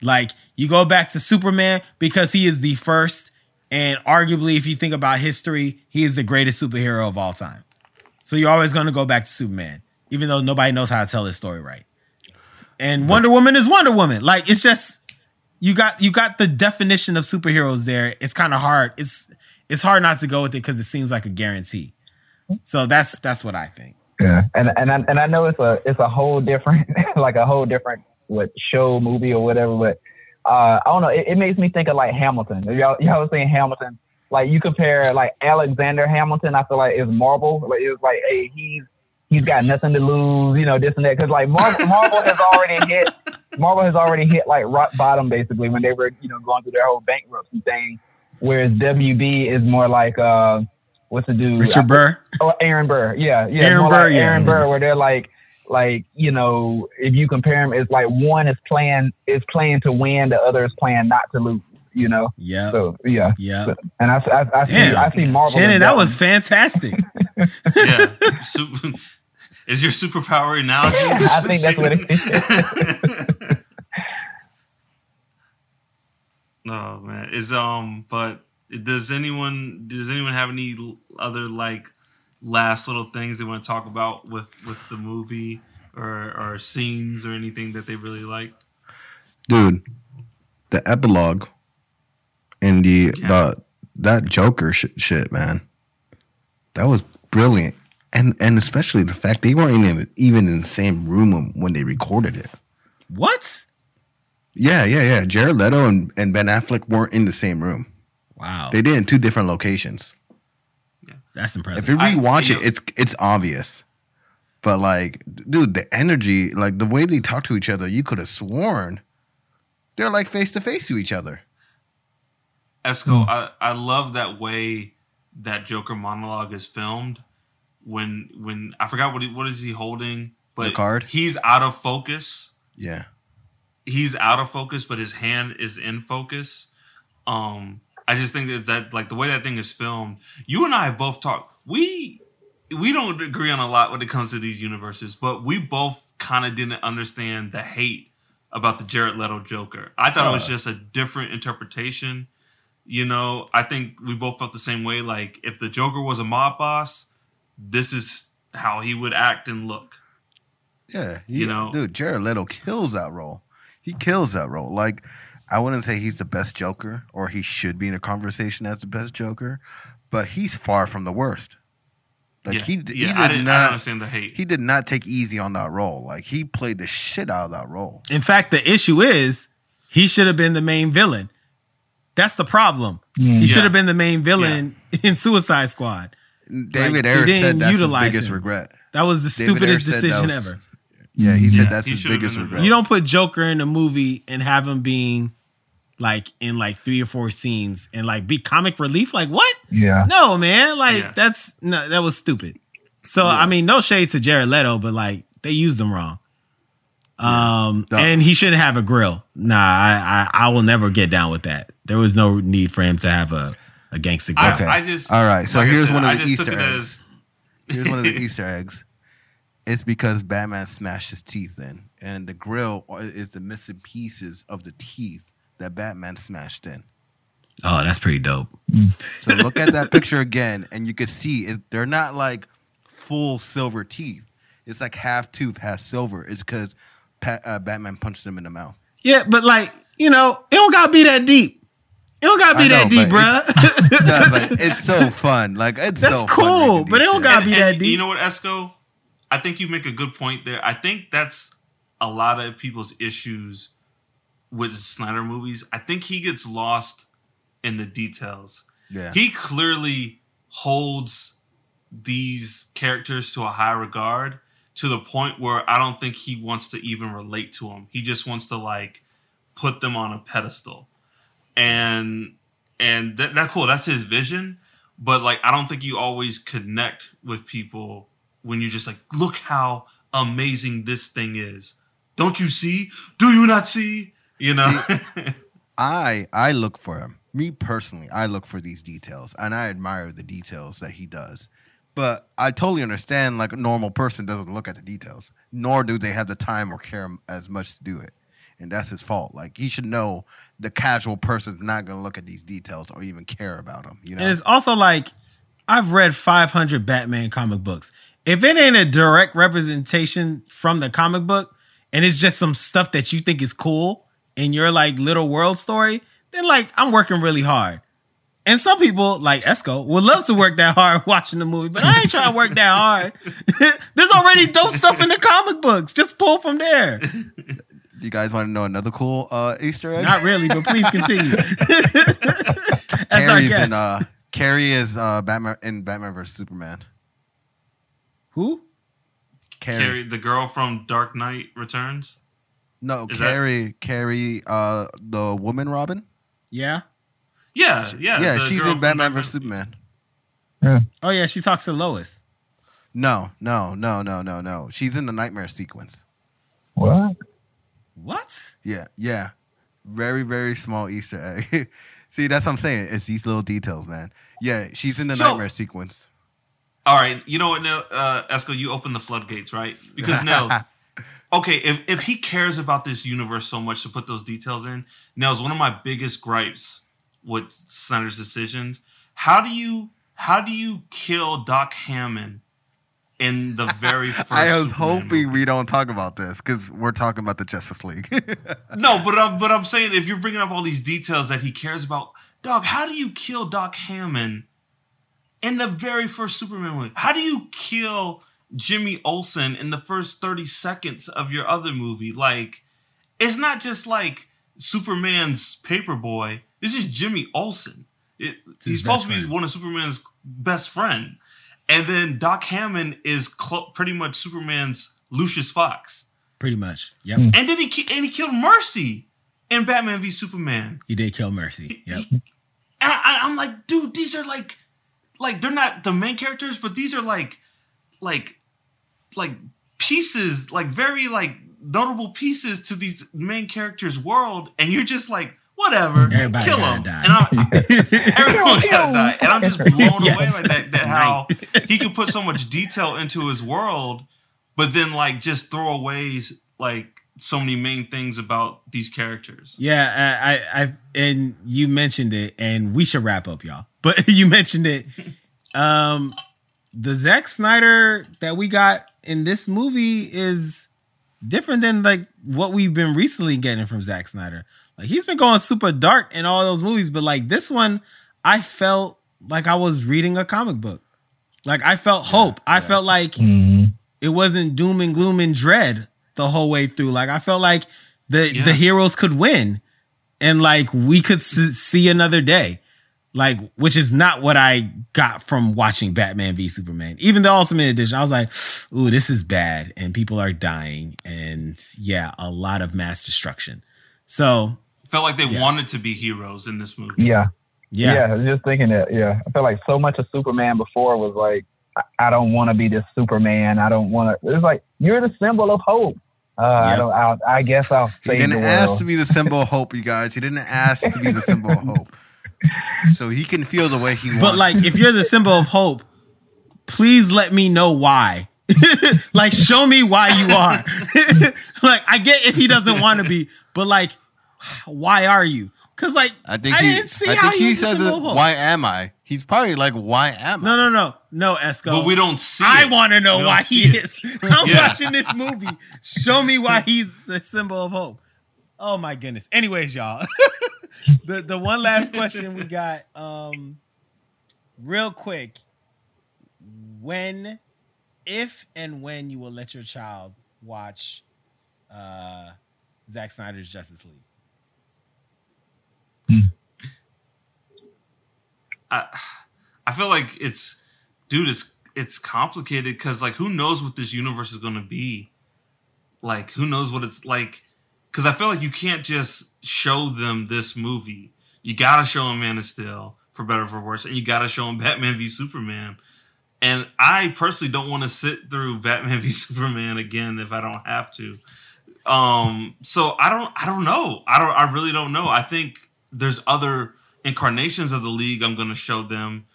Like you go back to Superman because he is the first, and arguably, if you think about history, he is the greatest superhero of all time. So you're always going to go back to Superman, even though nobody knows how to tell his story right. And Wonder Woman is Wonder Woman. Like it's just you got you got the definition of superheroes there. It's kind of hard. It's it's hard not to go with it because it seems like a guarantee. So that's that's what I think. Yeah, and and I, and I know it's a it's a whole different like a whole different what show movie or whatever, but uh, I don't know. It, it makes me think of like Hamilton. Y'all y'all was saying Hamilton. Like you compare like Alexander Hamilton, I feel like is Marvel. Like it was like, hey, he's he's got nothing to lose, you know, this and that. Because like Marvel, Marvel has already hit Marvel has already hit like rock bottom basically when they were you know going through their whole bankruptcy thing. Whereas WB is more like uh, what's the dude? Richard Burr. Oh, Aaron Burr. Yeah, yeah. Aaron more Burr, like yeah. Aaron Burr, where they're like, like you know, if you compare them, it's like one is playing is playing to win, the other is playing not to lose. You know. Yeah. So yeah, Yeah. and I, I, I see I see Marvel. Shannon, that was fantastic. Yeah. Super, is your superpower analogies? I think that's what it is. no man, is um. But does anyone does anyone have any other like last little things they want to talk about with with the movie or or scenes or anything that they really liked? dude. The epilogue and the Yeah. the that Joker sh- shit, man. That was brilliant, and and especially the fact they weren't even even in the same room when they recorded it. what? Yeah, yeah, yeah. Jared Leto and, and Ben Affleck weren't in the same room. Wow. They did in two different locations. Yeah, That's impressive. If you I- rewatch you it, know- it's it's obvious. But like, dude, the energy, like the way they talk to each other, you could have sworn they're like face to face to each other. Esco, I, I love that way that Joker monologue is filmed. When when I forgot what he, what is he holding, but The card? he's out of focus. Yeah. He's out of focus, but his hand is in focus. Um, I just think that, that like the way that thing is filmed. You and I have both talked. We we don't agree on a lot when it comes to these universes, but we both kind of didn't understand the hate about the Jared Leto Joker. I thought it was Uh. just a different interpretation. You know, I think we both felt the same way. Like if the Joker was a mob boss, this is how he would act and look. Yeah, You know- dude, Jared Leto kills that role. He kills that role. Like, I wouldn't say he's the best Joker, or he should be in a conversation as the best Joker, but he's far from the worst. Like yeah, he, he did I didn't, I didn't not, understand the hate. he did not take easy on that role. Like he played the shit out of that role. In fact, the issue is he should have been the main villain. That's the problem. He mm. should have been the main villain in Suicide Squad. David he Ayers didn't said that's his biggest him. regret. That was the David stupidest Ayers decision was- ever. Yeah, he said that's He his biggest regret. You don't put Joker in a movie and have him being like in like three or four scenes and like be comic relief. Like what? Yeah. No, man. Like Yeah. that's no, that was stupid. So I mean, no shade to Jared Leto, but like they used him wrong. Um, No. and he shouldn't have a grill. Nah, I, I I will never get down with that. There was no need for him to have a a gangster grill. I, Okay. I just All right, so like here's said, one of I the just took Easter eggs. Here's one of the Easter eggs. It's because Batman smashed his teeth in, and the grill is the missing pieces of the teeth that Batman smashed in. Oh, that's pretty dope. So look at that picture again, and you can see it, they're not like full silver teeth. It's like half tooth, half silver. It's because uh, Batman punched him in the mouth. Yeah, but like you know, it don't gotta be that deep. It don't gotta be know, that deep, but bruh. no, but it's so fun. Like it's That's so fun cool, making but it don't shit. gotta be And- that deep. You know what, Esco? I think you make a good point there. I think that's a lot of people's issues with Snyder movies. I think he gets lost in the details. Yeah. He clearly holds these characters to a high regard to the point where I don't think he wants to even relate to them. He just wants to like put them on a pedestal. And and that, that cool, that's his vision. But like I don't think you always connect with people when you're just like, look how amazing this thing is. Don't you see? Do you not see? You know? I I look for him. Me personally, I look for these details, and I admire the details that he does. But I totally understand, like a normal person doesn't look at the details, nor do they have the time or care as much to do it, and that's his fault. Like he should know the casual person's not going to look at these details or even care about them. You know, And it's also like I've read 500 Batman comic books. If it ain't a direct representation from the comic book and it's just some stuff that you think is cool in your like little world story, then like I'm working really hard. And some people like Esco would love to work that hard watching the movie, but I ain't trying to work that hard. There's already dope stuff in the comic books. Just pull from there. You guys want to know another cool uh, Easter egg? Not really, but please continue. As our Carrie's guest. in uh, Carrie is uh, Batman in Batman vs Superman. Who? Carrie, Carrie, the girl from Dark Knight Returns. no, Is that- Carrie, Carrie, uh, the woman Robin. Yeah. Yeah, yeah. Yeah, the she's girl in from Batman Dark vs Knight- Superman. Oh yeah, she talks to Lois. No, no, no, no, no, no. She's in the nightmare sequence. What? What? Yeah, yeah. Very, very small Easter egg. See, that's what I'm saying. It's these little details, man. Yeah, she's in the So- nightmare sequence. All right, you know what, Nell, uh, Esco, you open the floodgates, right? Because Nels, okay, if if he cares about this universe so much to put those details in, Nels, one of my biggest gripes with Snyder's decisions, how do you how do you kill Doc Hammond in the very first? I was Superman hoping movie? we don't talk about this because we're talking about the Justice League. No, but I'm, but I'm saying if you're bringing up all these details that he cares about, Doc, how do you kill Doc Hammond in the very first Superman movie? How do you kill Jimmy Olsen in the first 30 seconds of your other movie? Like, it's not just like Superman's paperboy. This is Jimmy Olsen. It, he's supposed to be one of Superman's best friend. And then Doc Hammond is cl- pretty much Superman's Lucius Fox. Pretty much. Yep. Mm. And then he ki- and he killed Mercy in Batman v Superman. He did kill Mercy. Yep. And I, I, I'm like, dude, these are like, like they're not the main characters, but these are like, like, like pieces, like very like notable pieces to these main characters' world, and you're just like, whatever, Everybody kill gotta die. And I'm, everyone gotta die, and I'm just blown Yes. away by that. That how he could put so much detail into his world, but then like just throw away like so many main things about these characters. Yeah, I, I, I, and you mentioned it, and we should wrap up, y'all. But you mentioned it. Um, the Zack Snyder that we got in this movie is different than like what we've been recently getting from Zack Snyder. Like he's been going super dark in all those movies, but like this one, I felt like I was reading a comic book. Like I felt hope. I felt like Mhm. it wasn't doom and gloom and dread the whole way through. Like I felt like the Yeah. the heroes could win, and like we could s- see another day. Like, which is not what I got from watching Batman v Superman. Even the Ultimate Edition, I was like, "Ooh, this is bad," and people are dying, and yeah, a lot of mass destruction. So, Felt like they Yeah. wanted to be heroes in this movie. Yeah. yeah, Yeah. I was just thinking that. Yeah. I felt like so much of Superman before was like, I, I don't want to be this Superman. I don't want to. It's like, you're the symbol of hope. Uh, I Yeah. don't. I'll, I guess I'll say that. he didn't the ask to be the symbol of hope, you guys. He didn't ask to be the symbol of hope. So he can feel the way he wants. But like, if you're the symbol of hope, please let me know why like, show me why you are. like, I get if he doesn't want to be, but like, why are you? Because like, I think I he, didn't see I how think he he says it. Why am I? He's probably like, why am I? No, no, no, no, Esco. But we don't see. I want to know why he it. is. I'm Yeah. watching this movie. Show me why he's the symbol of hope. Oh my goodness. Anyways, y'all. the the one last question we got, um, real quick. When, if and when you will let your child watch uh Zack Snyder's Justice League? I, I feel like it's, dude, it's it's complicated because like who knows what this universe is gonna be, like who knows what it's like, because I feel like you can't just show them this movie. You gotta show them Man of Steel for better or for worse, and you gotta show them Batman v Superman. And I personally don't want to sit through Batman v Superman again if I don't have to. Um, so I don't, I don't know. I don't, I really don't know. I think there's other incarnations of the league I'm going to show them,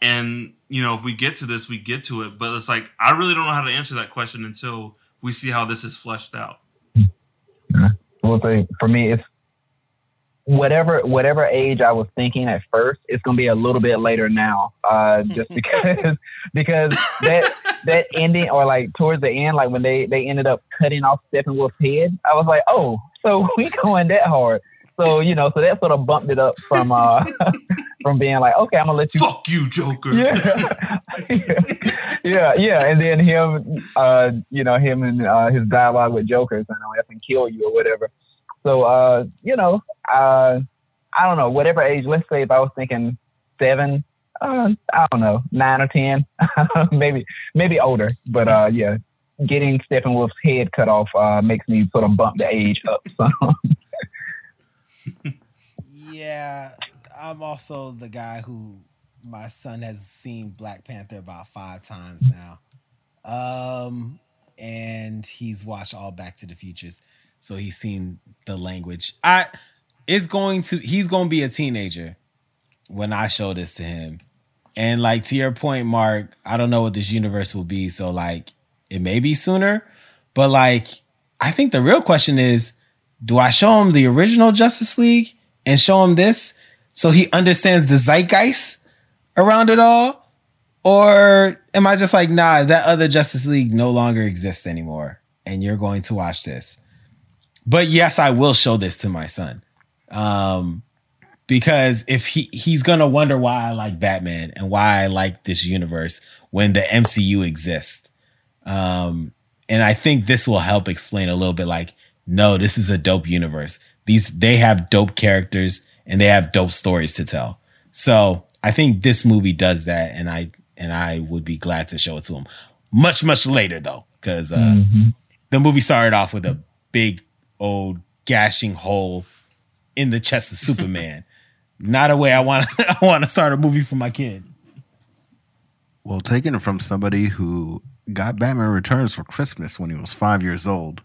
and you know, if we get to this, we get to it. But it's like I really don't know how to answer that question until we see how this is fleshed out. Well, for me, it's whatever whatever age I was thinking at first. It's gonna be a little bit later now, uh, just because because that that ending or like towards the end, like when they they ended up cutting off Steppenwolf's head, I was like, oh, so we going that hard. So you know, so that sort of bumped it up from uh from being like, okay, I'm gonna let you Fuck you, Joker. yeah. yeah, yeah, and then him, uh, you know, him and uh, his dialogue with Joker, saying "I'll effing kill you" or whatever. So, uh, you know, uh, I don't know, whatever age. Let's say if I was thinking seven, uh, I don't know, nine or ten, maybe, maybe older. But uh, yeah, getting Steppenwolf's head cut off uh, makes me sort of bump the age up. So, Yeah, I'm also the guy who my son has seen Black Panther about five times now. Um, and he's watched all Back to the Futures, so he's seen the language. I it's going to he's going to be a teenager when I show this to him. And like to your point, Mark, I don't know what this universe will be, so like it may be sooner, but like I think the real question is do I show him the original Justice League and show him this so he understands the zeitgeist around it all? Or am I just like, nah, that other Justice League no longer exists anymore and you're going to watch this? But yes, I will show this to my son. Um, because if he he's gonna wonder why I like Batman and why I like this universe when the MCU exists. Um, and I think this will help explain a little bit like, no, this is a dope universe. These they have dope characters and they have dope stories to tell. So I think this movie does that, and I and I would be glad to show it to him. Much much later though, because uh, Mhm. the movie started off with a big old gashing hole in the chest of Superman. Not a way I want I want to start a movie for my kid. Well, taking it from somebody who got Batman Returns for Christmas when he was five years old.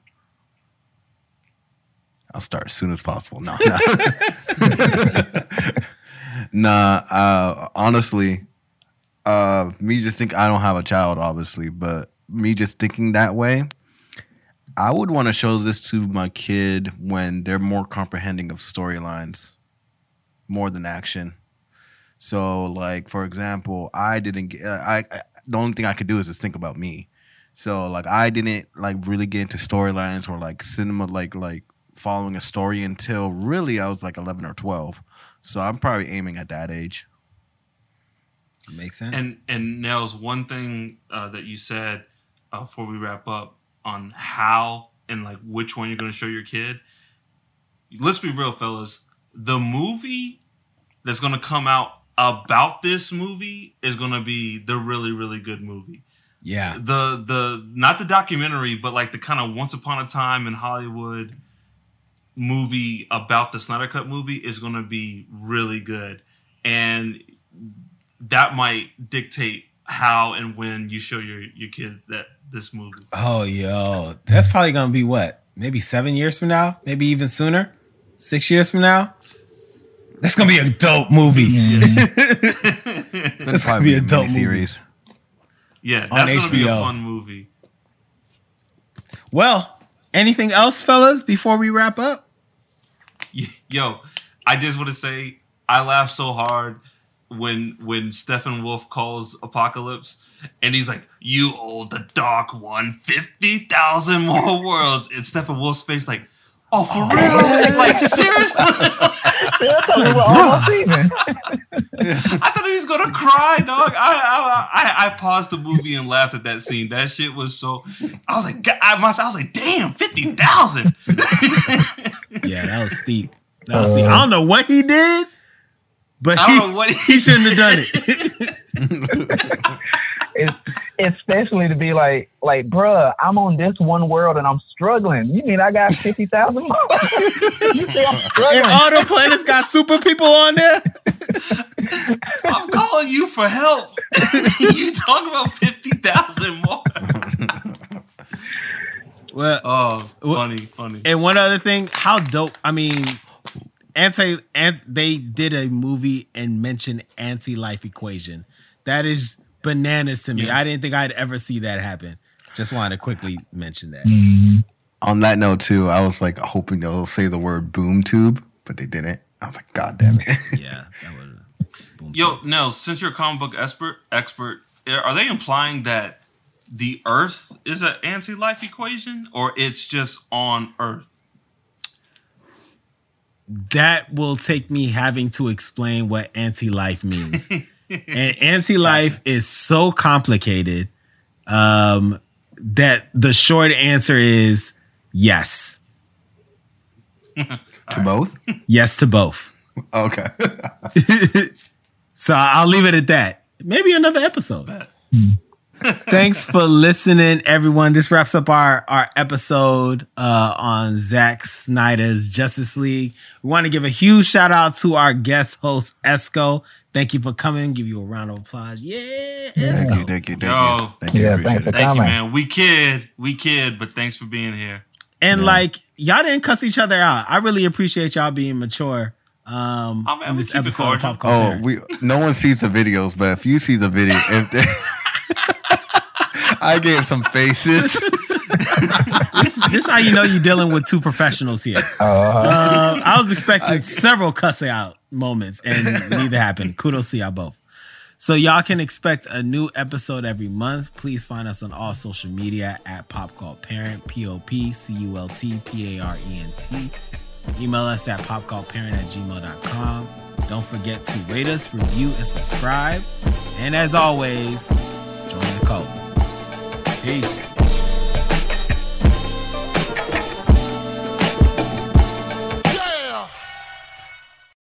I'll start as soon as possible. No, no. nah. Uh, honestly, uh, me just think I don't have a child, obviously, but me just thinking that way, I would want to show this to my kid when they're more comprehending of storylines, more than action. So, like for example, I didn't get. I, I the only thing I could do is just think about me. So, like, I didn't like really get into storylines or like cinema, like like following a story until really I was like eleven or twelve. So I'm probably aiming at that age. Makes sense. And and Nels, one thing uh, that you said uh, before we wrap up on how and like which one you're going to show your kid. Let's be real, fellas. The movie that's going to come out about this movie is going to be the really really good movie. yeah. The the not the documentary, but like the kind of Once Upon a Time in Hollywood movie about the Snyder Cut movie is going to be really good, and that might dictate how and when you show your your kid that this movie. Oh, yo, that's probably gonna be what? Maybe seven years from now? Maybe even sooner? Six years from now? That's gonna be a dope movie. It'll That's gonna probably be be a a dope mini series. Yeah, On that's gonna be a fun movie. Well, anything else, fellas, before we wrap up? Yo, I just want to say I laugh so hard when when Steppenwolf calls Apokolips and he's like, "You owe the Dark One fifty thousand more worlds," and Steppenwolf's face like, "Oh, for oh. real? like seriously?" I thought we were almost even. I thought he was gonna cry, dog. I, I I I paused the movie and laughed at that scene. That shit was so. I was like, I, must, I was like, damn, fifty thousand. Yeah, that was steep. That was steep. I don't know what he did, but I he, don't know what he shouldn't have done it. It's, especially to be like, like, bruh, I'm on this one world and I'm struggling. You mean I got fifty thousand more? you say I'm and struggling? all the planets got super people on there. I'm calling you for help. you talk about fifty thousand more. Well, Oh, What- funny, funny. And one other thing, how dope! I mean, anti, ant, they did a movie and mentioned anti-life equation. That is bananas to me. Yeah. I didn't think I'd ever see that happen. Just wanted to quickly mention that. Mhm. On that note, too, I was like hoping they'll say the word boom tube, but they didn't. I was like, God damn it. Yeah, that was. Yo, Nels, since you're a comic book expert, expert, are they implying that the Earth is an anti-life equation, or it's just on Earth? that will take me having to explain what anti-life means. and anti-life is so complicated um, that the short answer is yes. to both? Yes to both. Okay. So I'll leave it at that. Maybe another episode. Bet. Thanks for listening, everyone. This wraps up our our episode uh, on Zack Snyder's Justice League. We want to give a huge shout out to our guest host Esco. Thank you for coming. Give you a round of applause. Yeah, Thank you, thank you, thank Yo. you. Thank you, Yeah, appreciate it. for Thank you, man. We kid, we kid, but thanks for being here. And like y'all didn't cuss each other out. I really appreciate y'all being mature. Um, Oh, man, in we this episode of cordial. Pop Oh, we no one sees the videos, but if you see the video, if they, I gave some faces. this, this is how you know you're dealing with two professionals here. Uh, Uh, I was expecting several cussing out moments, and neither happened. Kudos to y'all both. So y'all can expect a new episode every month. Please find us on all social media at Pop Cult Parent, P O P C U L T P A R E N T. Email us at popcultparent at gmail.com. Don't forget to rate us, review, and subscribe. And as always, join the cult. Peace.